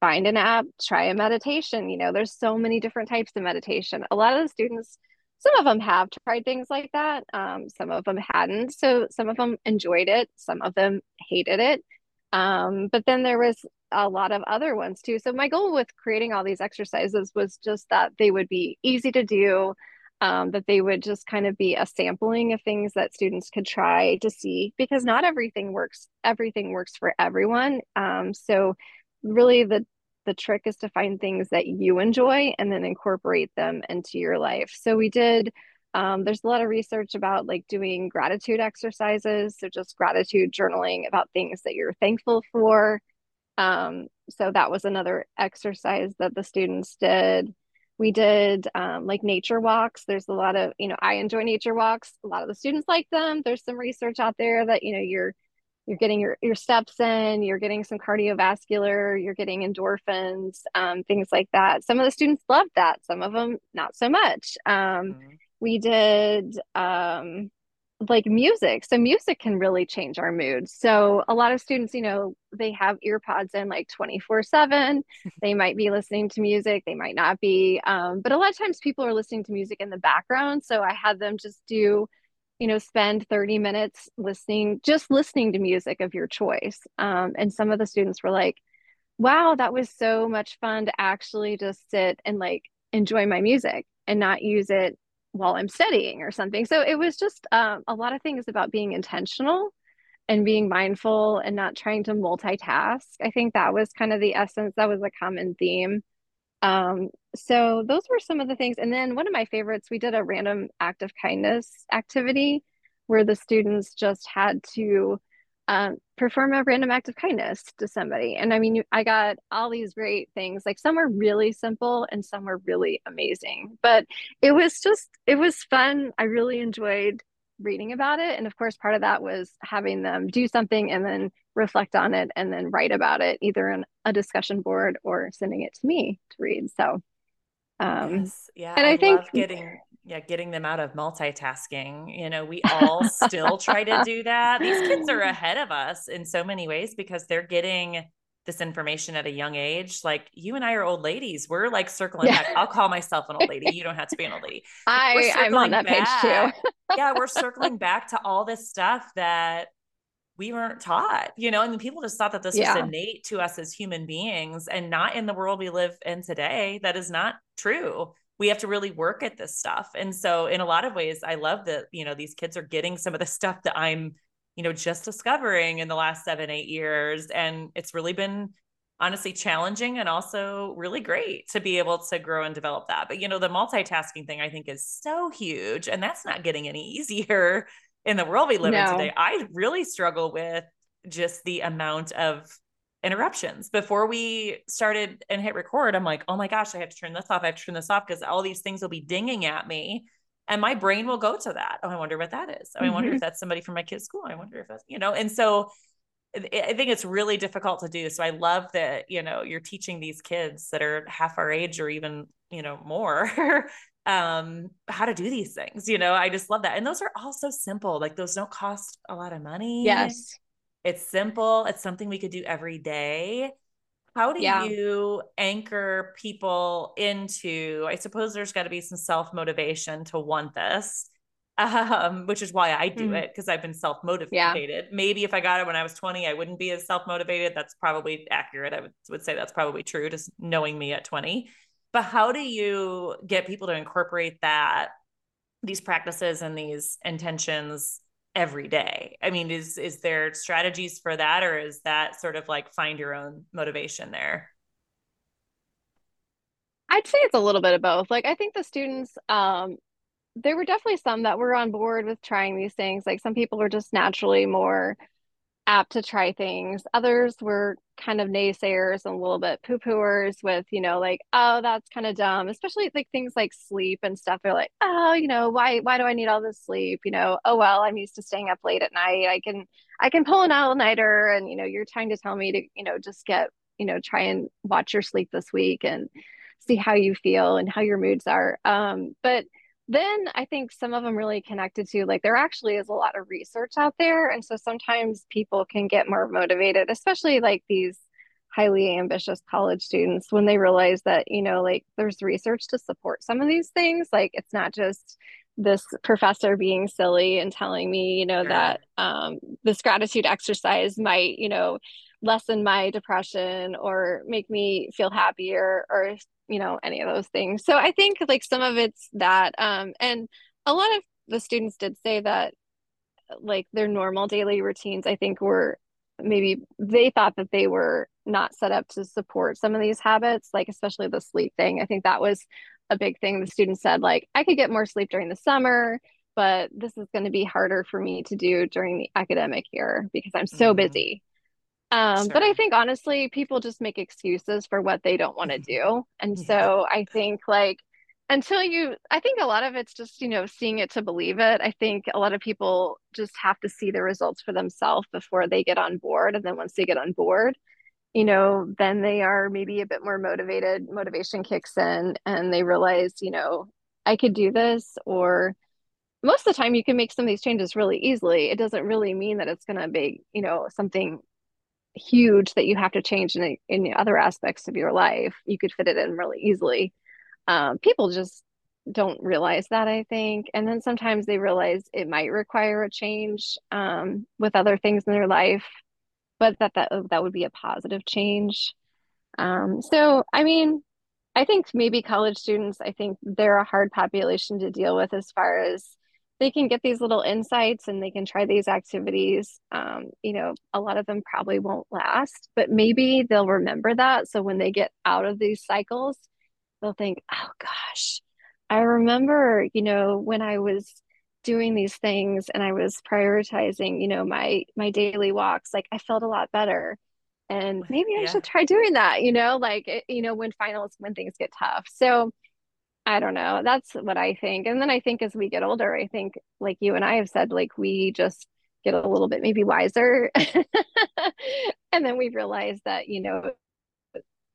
B: find an app, try a meditation. You know, there's so many different types of meditation. A lot of the students, some of them have tried things like that. Um, some of them hadn't. So some of them enjoyed it, some of them hated it. Um, but then there was a lot of other ones too. So my goal with creating all these exercises was just that they would be easy to do um, that they would just kind of be a sampling of things that students could try to see because not everything works everything works for everyone um, so really the the trick is to find things that you enjoy and then incorporate them into your life so we did Um, there's a lot of research about like doing gratitude exercises. So just gratitude journaling about things that you're thankful for. Um, so that was another exercise that the students did. We did um, like nature walks. There's a lot of, you know, I enjoy nature walks. A lot of the students like them. There's some research out there that, you know, you're you're getting your, your steps in, you're getting some cardiovascular, you're getting endorphins, um, things like that. Some of the students loved that, some of them not so much. Um, mm-hmm. We did um, like music. So, music can really change our mood. So, a lot of students, you know, they have earpods in like 24 7. They might be listening to music, they might not be. Um, but a lot of times people are listening to music in the background. So, I had them just do you know, spend 30 minutes listening, just listening to music of your choice. Um, and some of the students were like, wow, that was so much fun to actually just sit and like enjoy my music and not use it while I'm studying or something. So it was just um, a lot of things about being intentional and being mindful and not trying to multitask. I think that was kind of the essence, that was a common theme. Um, so those were some of the things. And then one of my favorites, we did a random act of kindness activity where the students just had to um, perform a random act of kindness to somebody. And I mean, I got all these great things. Like some were really simple and some were really amazing. But it was just, it was fun. I really enjoyed reading about it. And of course, part of that was having them do something and then reflect on it and then write about it either in a discussion board or sending it to me to read. So,
A: um, yes. yeah, and I, I think getting yeah getting them out of multitasking you know we all still try to do that. These kids are ahead of us in so many ways because they're getting this information at a young age. Like you and i are old ladies. We're like circling yeah. back. I'll call myself an old lady. You don't have to be an old lady.
B: I i'm on that back. page too.
A: yeah we're circling back to all this stuff that we weren't taught you know? And people just thought that this yeah. was innate to us as human beings and not in the world we live in today. That is not true we have to really work at this stuff. And so in a lot of ways, I love that, you know, these kids are getting some of the stuff that I'm, you know, just discovering in the last seven, eight years. And it's really been honestly challenging and also really great to be able to grow and develop that. But, you know, the multitasking thing I think is so huge. And that's not getting any easier in the world we live no. in today. I really struggle with just the amount of interruptions. Before we started and hit record i'm like oh my gosh i have to turn this off. I have to turn this off because all these things will be dinging at me and my brain will go to that. Oh i wonder what that is. Oh, i mm-hmm. wonder if that's somebody from my kid's school. I wonder if that's you know and so i think it's really difficult to do. So i love that you know you're teaching these kids that are half our age or even you know more um how to do these things you know? I just love that. And those are all so simple. Like those don't cost a lot of money.
B: Yes
A: it's simple. It's something we could do every day. How do yeah. you anchor people into? I suppose there's got to be some self motivation to want this, um, which is why I do mm. it because I've been self motivated. Yeah. Maybe if I got it when I was 20, I wouldn't be as self motivated. That's probably accurate. I would, would say that's probably true, just knowing me at 20. But how do you get people to incorporate that, these practices and these intentions every day. I mean is is there strategies for that or is that sort of like find your own motivation there?
B: I'd say it's a little bit of both. Like i think the students um there were definitely some that were on board with trying these things. Like some people were just naturally more apt to try things. Others were kind of naysayers and a little bit poo pooers with, you know, like, oh, that's kind of dumb, especially like things like sleep and stuff. They're like, oh, you know, why why do I need all this sleep? You know, oh well, I'm used to staying up late at night. I can I can pull an all nighter and you know, you're trying to tell me to, you know, just get, you know, try and watch your sleep this week and see how you feel and how your moods are. Um, but then I think some of them really connected to like there actually is a lot of research out there. And so sometimes people can get more motivated, especially like these highly ambitious college students when they realize that, you know, like there's research to support some of these things. Like it's not just this professor being silly and telling me, you know, that um, this gratitude exercise might, you know, lessen my depression or make me feel happier or you know any of those things so i think like some of it's that um and a lot of the students did say that like their normal daily routines i think were maybe they thought that they were not set up to support some of these habits like especially the sleep thing i think that was a big thing. The students said, like, I could get more sleep during the summer, but this is going to be harder for me to do during the academic year because I'm so mm-hmm. busy. Um. But I think honestly, people just make excuses for what they don't want to do. And yeah. so I think like until you, I think a lot of it's just, you know, seeing it to believe it. I think a lot of people just have to see the results for themselves before they get on board. And then once they get on board, you know, then they are maybe a bit more motivated, motivation kicks in and they realize, you know, I could do this or most of the time you can make some of these changes really easily. It doesn't really mean that it's going to be, you know, something huge that you have to change in, in other aspects of your life. You could fit it in really easily. Um, people just don't realize that, I think. And then sometimes they realize it might require a change um, with other things in their life, but that, that, that would be a positive change. Um, so, I mean, I think maybe college students, I think they're a hard population to deal with as far as they can get these little insights and they can try these activities. Um, you know, a lot of them probably won't last, but maybe they'll remember that. So when they get out of these cycles, they'll think, oh gosh, I remember, you know, when I was doing these things and I was prioritizing, you know, my my daily walks, like I felt a lot better. And maybe I yeah. should try doing that, you know, like, you know, when finals, when things get tough. So I don't know. That's what I think. And then I think as we get older, I think like you and I have said, like we just get a little bit maybe wiser. and then we realize that, you know,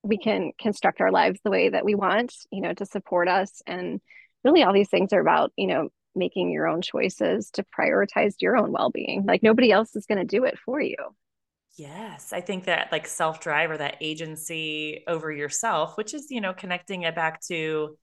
B: we can construct our lives the way that we want, you know, to support us. And really all these things are about, you know, making your own choices to prioritize your own well-being. Like nobody else is going to do it for you.
A: Yes, I think that like self drive or that agency over yourself, which is, you know, connecting it back to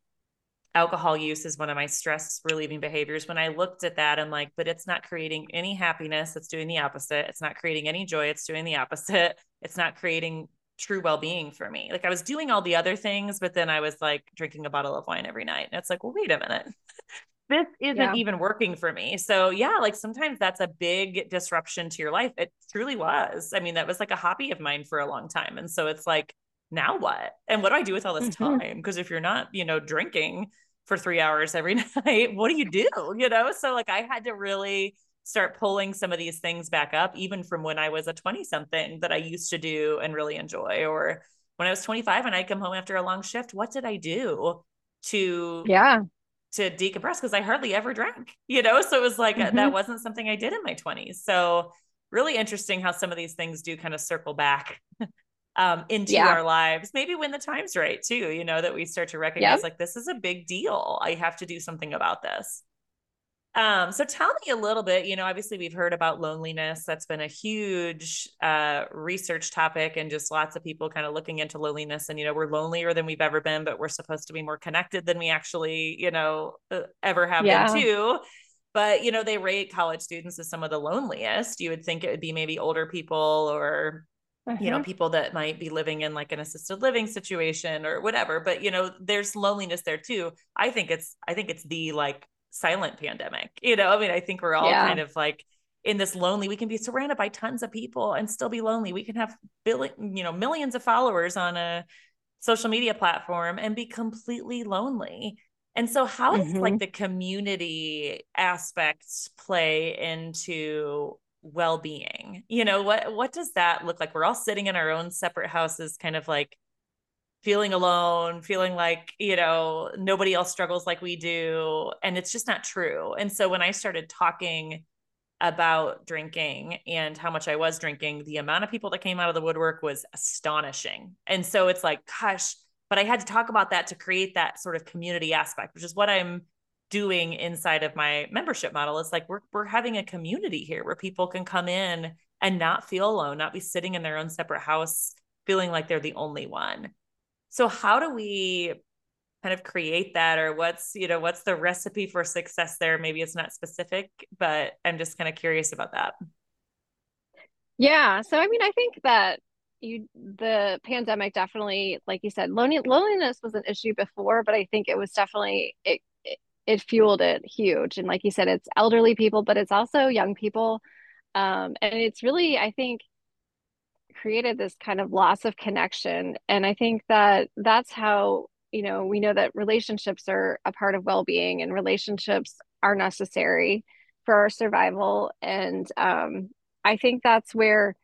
A: alcohol use is one of my stress relieving behaviors. When I looked at that, I'm like, but it's not creating any happiness. It's doing the opposite. It's not creating any joy. It's doing the opposite. It's not creating true well being for me. Like I was doing all the other things, but then I was like drinking a bottle of wine every night. And it's like, well, wait a minute. this isn't yeah. even working for me. So, yeah, like sometimes that's a big disruption to your life. It truly was. I mean, that was like a hobby of mine for a long time. And so it's like, now what? And what do I do with all this mm-hmm. time? Because if you're not, you know, drinking for three hours every night, what do you do? You know? So like I had to really start pulling some of these things back up, even from when I was a 20 something that I used to do and really enjoy. Or when I was 25 and I come home after a long shift, what did I do to
B: yeah
A: to decompress? Because I hardly ever drank, you know? So it was like mm-hmm. that wasn't something I did in my 20s. So really interesting how some of these things do kind of circle back um, into yeah. our lives, maybe when the time's right too, you know, that we start to recognize yep. like this is a big deal. I have to do something about this. Um, so tell me a little bit, you know, obviously we've heard about loneliness. That's been a huge uh, research topic and just lots of people kind of looking into loneliness and, you know, we're lonelier than we've ever been, but we're supposed to be more connected than we actually, you know, uh, ever have yeah. been too. But, you know, they rate college students as some of the loneliest. You would think it would be maybe older people or uh-huh. you know mm-hmm. people that might be living in like an assisted living situation or whatever but you know there's loneliness there too i think it's i think it's the like silent pandemic you know i mean i think we're all yeah. kind of like in this lonely we can be surrounded by tons of people and still be lonely we can have billion you know millions of followers on a social media platform and be completely lonely and so how does mm-hmm. like the community aspects play into well-being you know what what does that look like? We're all sitting in our own separate houses kind of like feeling alone feeling like you know nobody else struggles like we do and it's just not true. And so when i started talking about drinking and how much i was drinking the amount of people that came out of the woodwork was astonishing. And so it's like gosh but i had to talk about that to create that sort of community aspect which is what i'm doing inside of my membership model is like we're we're having a community here where people can come in and not feel alone, not be sitting in their own separate house feeling like they're the only one. So how do we kind of create that or what's, you know, what's the recipe for success there? Maybe it's not specific, but I'm just kind of curious about that.
B: Yeah, so I mean, I think that you the pandemic definitely like you said lonely, loneliness was an issue before but i think it was definitely it it fueled it huge. And like you said, it's elderly people, but it's also young people. Um, and it's really, I think, created this kind of loss of connection. And I think that that's how, you know, we know that relationships are a part of well-being and relationships are necessary for our survival. And um, I think that's where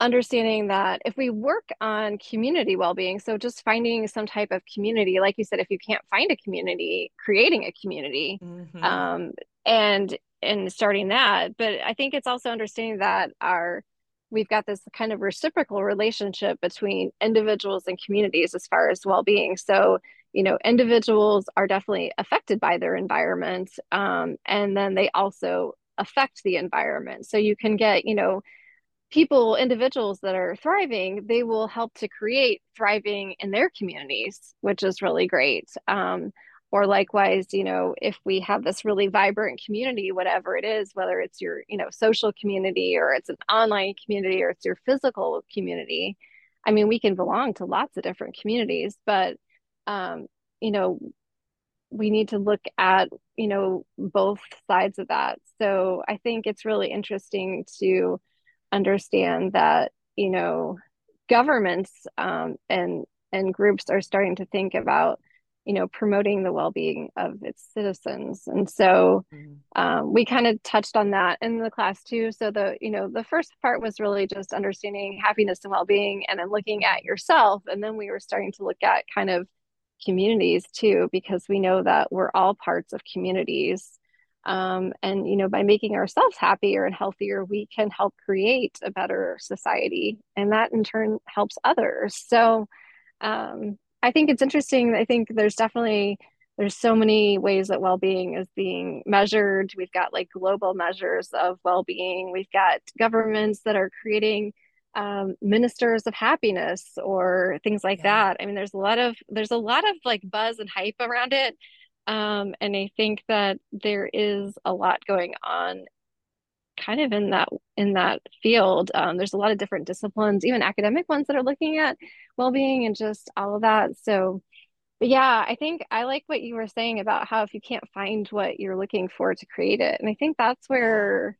B: understanding that if we work on community well-being so just finding some type of community like you said if you can't find a community creating a community mm-hmm. um, and and starting that. But i think it's also understanding that our we've got this kind of reciprocal relationship between individuals and communities as far as well-being. So you know individuals are definitely affected by their environment um, and then they also affect the environment. So you can get you know people, individuals that are thriving, they will help to create thriving in their communities, which is really great. Um, or likewise, you know, if we have this really vibrant community, whatever it is, whether it's your, you know, social community or it's an online community or it's your physical community, I mean, we can belong to lots of different communities, but, um, you know, we need to look at, you know, both sides of that. So I think it's really interesting to understand that you know governments um, and and groups are starting to think about you know promoting the well-being of its citizens. And so mm-hmm. um, we kind of touched on that in the class too. So the you know the first part was really just understanding happiness and well-being and then looking at yourself. And then we were starting to look at kind of communities too because we know that we're all parts of communities um, and you know by making ourselves happier and healthier we can help create a better society and that in turn helps others. So um, i think it's interesting i think there's definitely there's so many ways that well-being is being measured. We've got like global measures of well-being. We've got governments that are creating um, ministers of happiness or things like yeah. that. I mean there's a lot of there's a lot of like buzz and hype around it um, and I think that there is a lot going on kind of in that in that field. Um, there's a lot of different disciplines, even academic ones that are looking at well-being and just all of that. So yeah, I think I like what you were saying about how if you can't find what you're looking for to create it. And I think that's where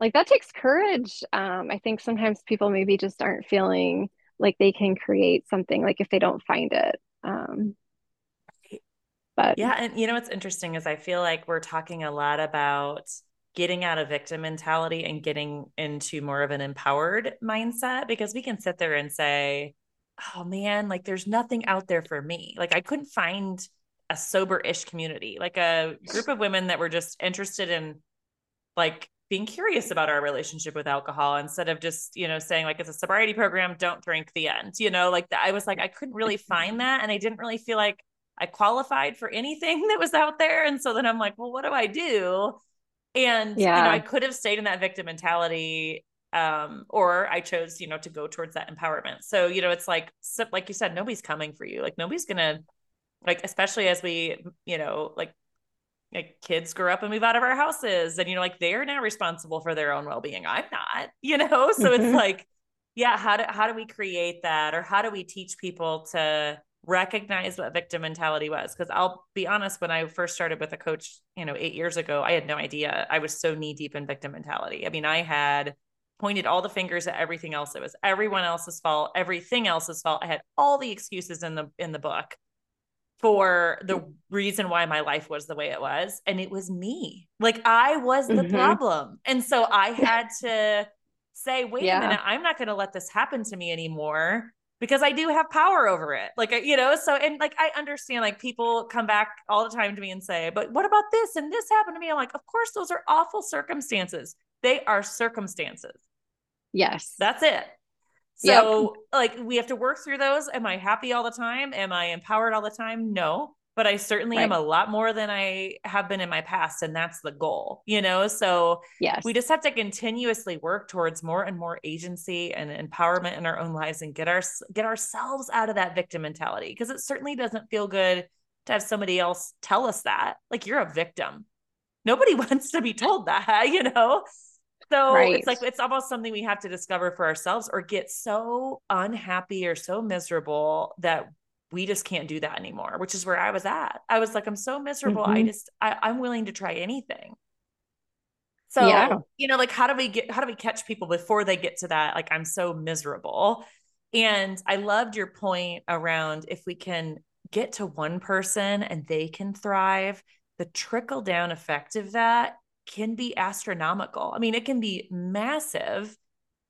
B: like that takes courage. Um, I think sometimes people maybe just aren't feeling like they can create something like if they don't find it. Um,
A: but yeah, and you know what's interesting is I feel like we're talking a lot about getting out of victim mentality and getting into more of an empowered mindset because we can sit there and say, oh man, like there's nothing out there for me. Like I couldn't find a sober ish community, like a group of women that were just interested in like being curious about our relationship with alcohol instead of just, you know, saying like it's a sobriety program, don't drink the end, you know, like I was like, I couldn't really find that. And I didn't really feel like I qualified for anything that was out there. And so then I'm like, well, what do I do? And yeah. you know, I could have stayed in that victim mentality um or I chose, you know, to go towards that empowerment. So, you know, it's like like you said nobody's coming for you. Like nobody's going to like especially as we, you know, like like kids grow up and move out of our houses and you know like they're now responsible for their own well-being. I'm not, you know? So mm-hmm. it's like yeah, how do how do we create that or how do we teach people to recognize what victim mentality was. Because i'll be honest when i first started with a coach you know eight years ago i had no idea. I was so knee deep in victim mentality. I mean i had pointed all the fingers at everything else. It was everyone else's fault everything else's fault. I had all the excuses in the in the book for the reason why my life was the way it was and it was me. Like i was the mm-hmm. problem. And so i had to say wait yeah. a minute i'm not going to let this happen to me anymore because I do have power over it. Like, you know, so, and like, I understand like people come back all the time to me and say, but what about this? And this happened to me. I'm like, of course, those are awful circumstances. They are circumstances.
B: Yes.
A: That's it. So, yep. like, we have to work through those. Am I happy all the time? Am I empowered all the time? No but I certainly right. am a lot more than I have been in my past. And that's the goal, you know? So
B: yes.
A: we just have to continuously work towards more and more agency and empowerment in our own lives and get our, get ourselves out of that victim mentality. Because it certainly doesn't feel good to have somebody else tell us that like you're a victim. Nobody wants to be told that, you know? So right. it's like it's almost something we have to discover for ourselves or get so unhappy or so miserable that we just can't do that anymore, which is where I was at. I was like, I'm so miserable. Mm-hmm. I just, I, I'm willing to try anything. So, yeah. you know, like how do we get, how do we catch people before they get to that? Like, I'm so miserable. And I loved your point around if we can get to one person and they can thrive, the trickle down effect of that can be astronomical. I mean, it can be massive.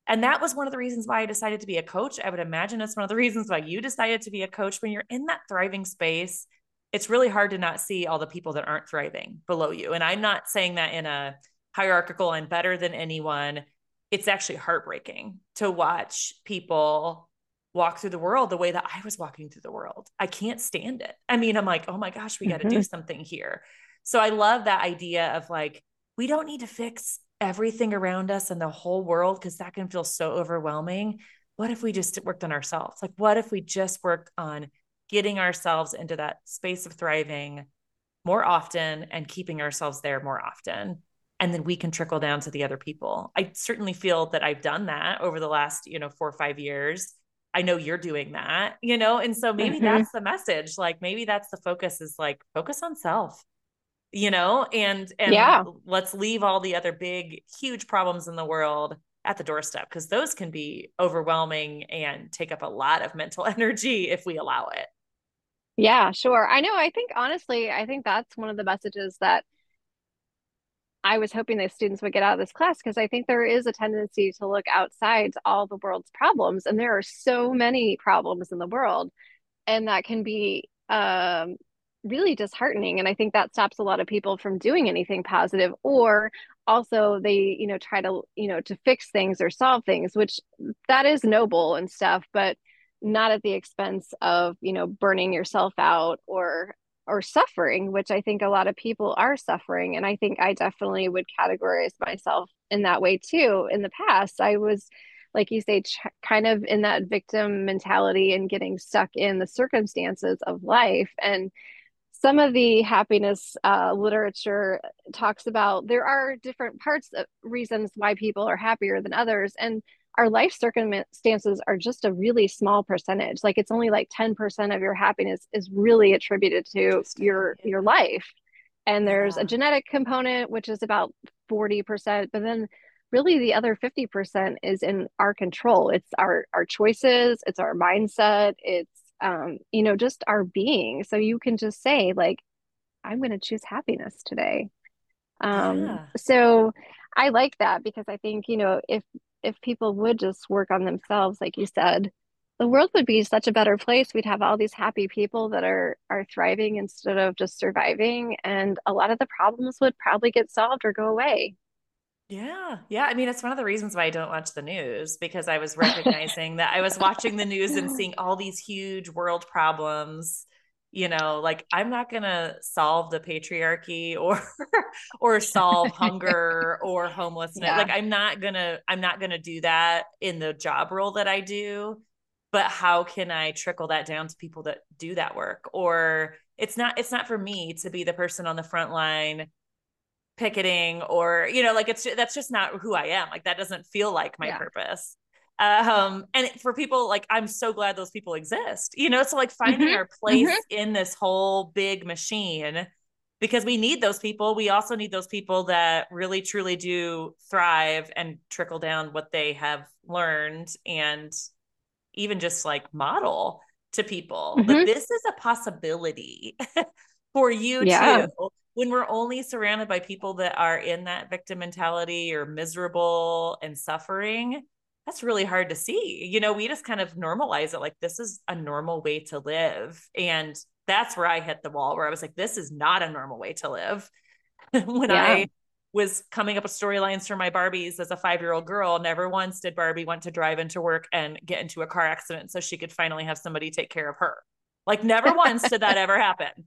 A: And that was one of the reasons why I decided to be a coach. I would imagine it's one of the reasons why you decided to be a coach. When you're in that thriving space, it's really hard to not see all the people that aren't thriving below you. And I'm not saying that in a hierarchical, I'm better than anyone. It's actually heartbreaking to watch people walk through the world the way that I was walking through the world. I can't stand it. I mean, I'm like, oh my gosh, we got to mm-hmm. do something here. So I love that idea of like, we don't need to fix everything around us and the whole world because that can feel so overwhelming. What if we just worked on ourselves? Like, what if we just worked on getting ourselves into that space of thriving more often and keeping ourselves there more often? And then we can trickle down to the other people. I certainly feel that I've done that over the last, you know, four or five years. I know you're doing that, you know, and so maybe mm-hmm. that's the message. Like maybe that's the focus is like focus on self you know and and yeah. let's leave all the other big huge problems in the world at the doorstep because those can be overwhelming and take up a lot of mental energy if we allow it
B: yeah sure i know i think honestly i think that's one of the messages that i was hoping that students would get out of this class because i think there is a tendency to look outside all the world's problems and there are so many problems in the world and that can be um really disheartening and i think that stops a lot of people from doing anything positive or also they you know try to you know to fix things or solve things which that is noble and stuff but not at the expense of you know burning yourself out or or suffering which i think a lot of people are suffering and i think i definitely would categorize myself in that way too. In the past i was like you say ch- kind of in that victim mentality and getting stuck in the circumstances of life and some of the happiness uh, literature talks about there are different parts of reasons why people are happier than others and our life circumstances are just a really small percentage. Like it's only like 10% of your happiness is really attributed to your your life. And there's yeah. a genetic component which is about 40% but then really the other 50% is in our control. It's our our choices it's our mindset it's um, you know, just our being. So you can just say, like, I'm going to choose happiness today. Um, yeah. So I like that because I think, you know, if if people would just work on themselves, like you said, the world would be such a better place. We'd have all these happy people that are are thriving instead of just surviving, and a lot of the problems would probably get solved or go away.
A: Yeah. Yeah. I mean, it's one of the reasons why I don't watch the news because I was recognizing that I was watching the news and seeing all these huge world problems. You know, like I'm not going to solve the patriarchy or or solve hunger or homelessness. Yeah. Like I'm not going to I'm not going to do that in the job role that I do. But how can I trickle that down to people that do that work? Or it's not it's not for me to be the person on the front line picketing or you know like it's that's just not who i am like that doesn't feel like my yeah. purpose um and for people like i'm so glad those people exist you know so like finding mm-hmm. our place mm-hmm. in this whole big machine because we need those people we also need those people that really truly do thrive and trickle down what they have learned and even just like model to people mm-hmm. this is a possibility for you yeah. too when we're only surrounded by people that are in that victim mentality or miserable and suffering, that's really hard to see. You know, we just kind of normalize it like this is a normal way to live. And that's where I hit the wall where I was like, this is not a normal way to live. when yeah. I was coming up with storylines for my Barbies as a five year old girl, never once did Barbie want to drive into work and get into a car accident so she could finally have somebody take care of her. Like, never once did that ever happen.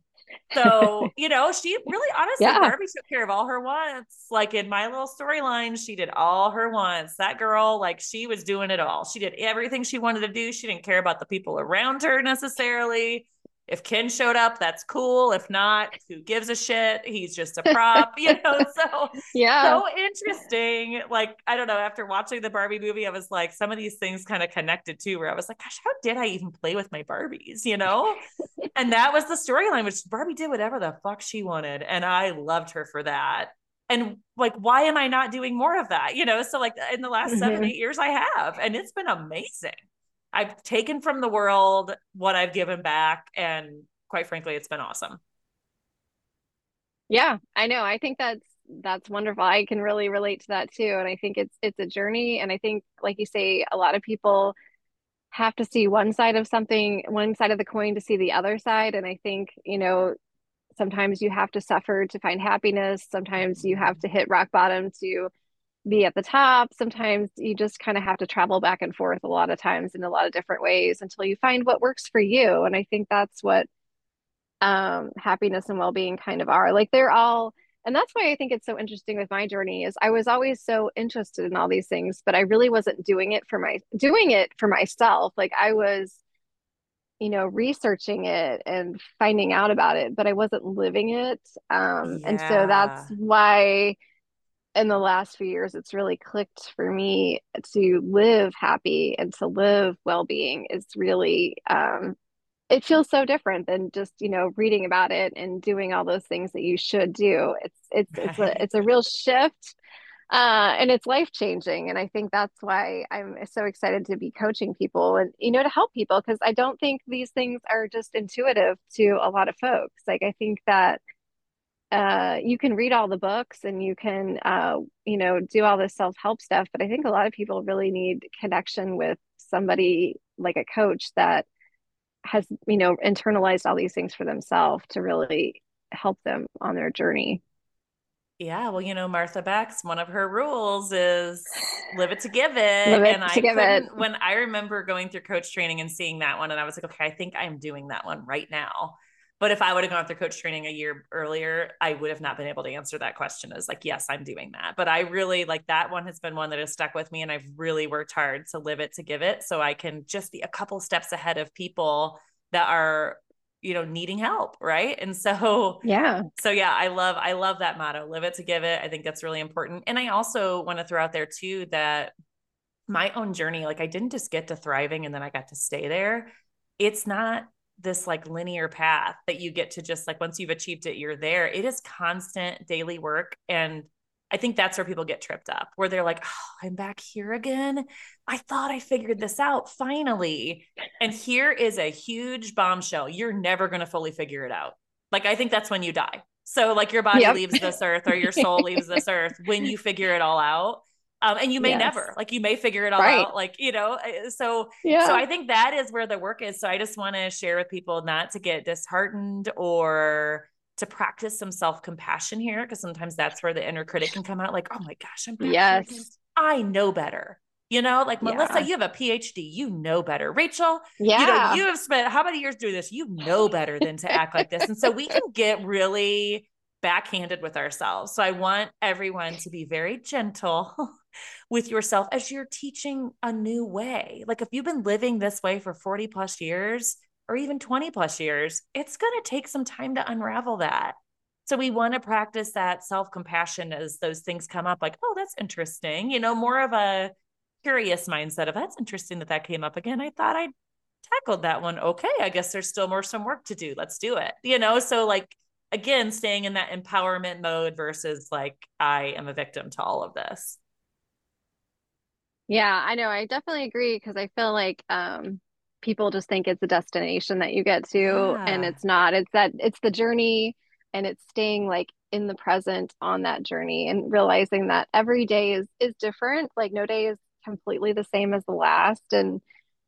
A: So, you know, she really honestly, yeah. Barbie took care of all her wants. Like in my little storyline, she did all her wants. That girl, like, she was doing it all. She did everything she wanted to do. She didn't care about the people around her necessarily. If Ken showed up, that's cool. If not, who gives a shit? He's just a prop, you know. So yeah, so interesting. Like I don't know. After watching the Barbie movie, I was like, some of these things kind of connected too. Where I was like, gosh, how did I even play with my Barbies? You know. and that was the storyline, which Barbie did whatever the fuck she wanted, and I loved her for that. And like, why am I not doing more of that? You know. So like in the last mm-hmm. seven, eight years, I have, and it's been amazing. I've taken from the world what I've given back and quite frankly, it's been awesome.
B: Yeah, I know. I think that's that's wonderful. I can really relate to that too. And I think it's it's a journey. And I think, like you say, a lot of people have to see one side of something, one side of the coin to see the other side. And I think, you know, sometimes you have to suffer to find happiness. Sometimes you have to hit rock bottom to be at the top. Sometimes you just kind of have to travel back and forth a lot of times in a lot of different ways until you find what works for you. And I think that's what um, happiness and well-being kind of are. Like they're all and that's why I think it's so interesting with my journey is I was always so interested in all these things, but I really wasn't doing it for my doing it for myself. Like I was you know researching it and finding out about it but i wasn't living it um yeah. and so that's why in the last few years it's really clicked for me to live happy and to live well-being is really um it feels so different than just you know reading about it and doing all those things that you should do. It's it's it's a it's a real shift uh, and it's life changing and i think that's why i'm so excited to be coaching people and you know to help people because i don't think these things are just intuitive to a lot of folks. Like i think that uh, you can read all the books and you can uh, you know do all this self-help stuff but i think a lot of people really need connection with somebody like a coach that has you know internalized all these things for themselves to really help them on their journey
A: yeah, well, you know, Martha Beck's one of her rules is live it to give it.
B: And I give it.
A: when I remember going through coach training and seeing that one, and I was like, okay, I think I'm doing that one right now. But if I would have gone through coach training a year earlier, I would have not been able to answer that question as like, yes, I'm doing that. But I really like that one has been one that has stuck with me and I've really worked hard to live it to give it. So I can just be a couple steps ahead of people that are you know needing help right and so
B: yeah
A: so yeah i love i love that motto live it to give it i think that's really important and i also want to throw out there too that my own journey like i didn't just get to thriving and then i got to stay there it's not this like linear path that you get to just like once you've achieved it you're there it is constant daily work and I think that's where people get tripped up, where they're like, oh, I'm back here again. I thought I figured this out finally. And here is a huge bombshell. You're never going to fully figure it out. Like, I think that's when you die. So, like, your body yep. leaves this earth or your soul leaves this earth when you figure it all out. Um, and you may yes. never, like, you may figure it all right. out. Like, you know, so, yeah. so I think that is where the work is. So, I just want to share with people not to get disheartened or, to practice some self compassion here because sometimes that's where the inner critic can come out like, oh my gosh, I'm
B: yes,
A: I know better. You know, like yeah. Melissa, you have a PhD, you know better. Rachel,
B: yeah,
A: you know, you have spent how many years doing this? You know better than to act like this. And so we can get really backhanded with ourselves. So I want everyone to be very gentle with yourself as you're teaching a new way. Like if you've been living this way for 40 plus years, or even 20 plus years, it's going to take some time to unravel that. So we want to practice that self compassion as those things come up, like, oh, that's interesting. You know, more of a curious mindset of that's interesting that that came up again. I thought I tackled that one. Okay, I guess there's still more some work to do. Let's do it. You know, so like again, staying in that empowerment mode versus like I am a victim to all of this.
B: Yeah, I know. I definitely agree because I feel like um people just think it's a destination that you get to yeah. and it's not it's that it's the journey and it's staying like in the present on that journey and realizing that every day is is different like no day is completely the same as the last and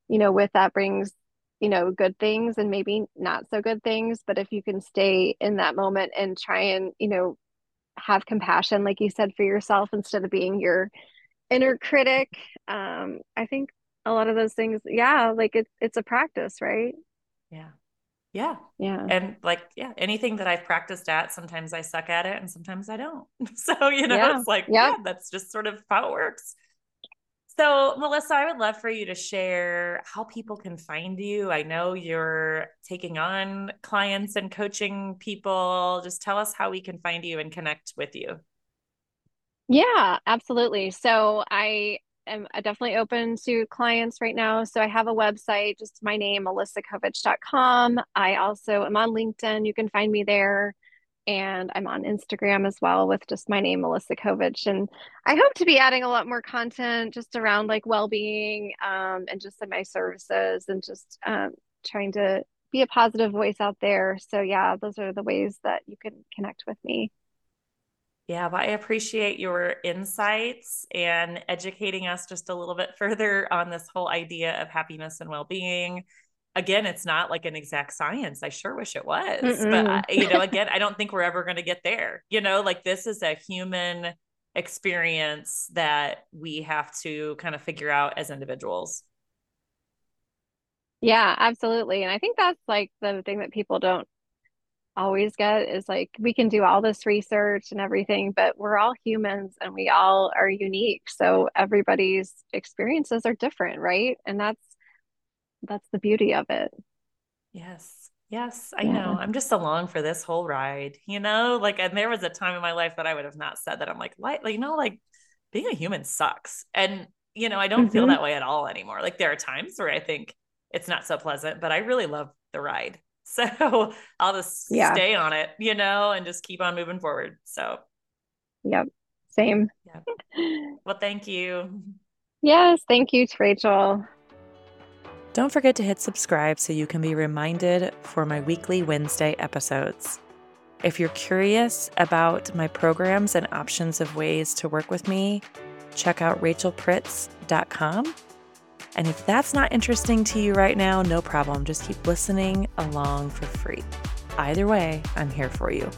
B: you know with that brings you know good things and maybe not so good things but if you can stay in that moment and try and you know have compassion like you said for yourself instead of being your inner critic um i think a lot of those things yeah like it's it's a practice right?
A: Yeah. Yeah.
B: Yeah.
A: And like yeah anything that i've practiced at sometimes i suck at it and sometimes i don't. So you know yeah. it's like yep. yeah that's just sort of how it works so melissa i would love for you to share how people can find you i know you're taking on clients and coaching people just tell us how we can find you and connect with you
B: yeah, absolutely. So I am uh, definitely open to clients right now. So I have a website, just my name, melissakovich.com. I also am on LinkedIn. You can find me there. And I'm on Instagram as well with just my name, Melissa Kovich. And I hope to be adding a lot more content just around like well being um, and just in my services and just um, trying to be a positive voice out there. So yeah, those are the ways that you can connect with me.
A: Yeah, well, I appreciate your insights and educating us just a little bit further on this whole idea of happiness and well-being. Again, it's not like an exact science. I sure wish it was, Mm-mm. but I, you know, again, I don't think we're ever going to get there. You know, like this is a human experience that we have to kind of figure out as individuals.
B: Yeah, absolutely. And I think that's like the thing that people don't always get is like we can do all this research and everything, but we're all humans and we all are unique. So everybody's experiences are different, right? And that's that's the beauty of it.
A: Yes. Yes, I yeah. know. I'm just along for this whole ride, you know? Like and there was a time in my life that I would have not said that. I'm like, like, you know, like being a human sucks. And you know, I don't mm-hmm. feel that way at all anymore. Like there are times where I think it's not so pleasant, but I really love the ride. So I'll just yeah. stay on it, you know, and just keep on moving forward. So,
B: yep, same.
A: Yep. Well, thank you.
B: Yes, thank you, Rachel.
A: Don't forget to hit subscribe so you can be reminded for my weekly Wednesday episodes. If you're curious about my programs and options of ways to work with me, check out rachelpritz.com and if that's not interesting to you right now, no problem. Just keep listening along for free. Either way, I'm here for you.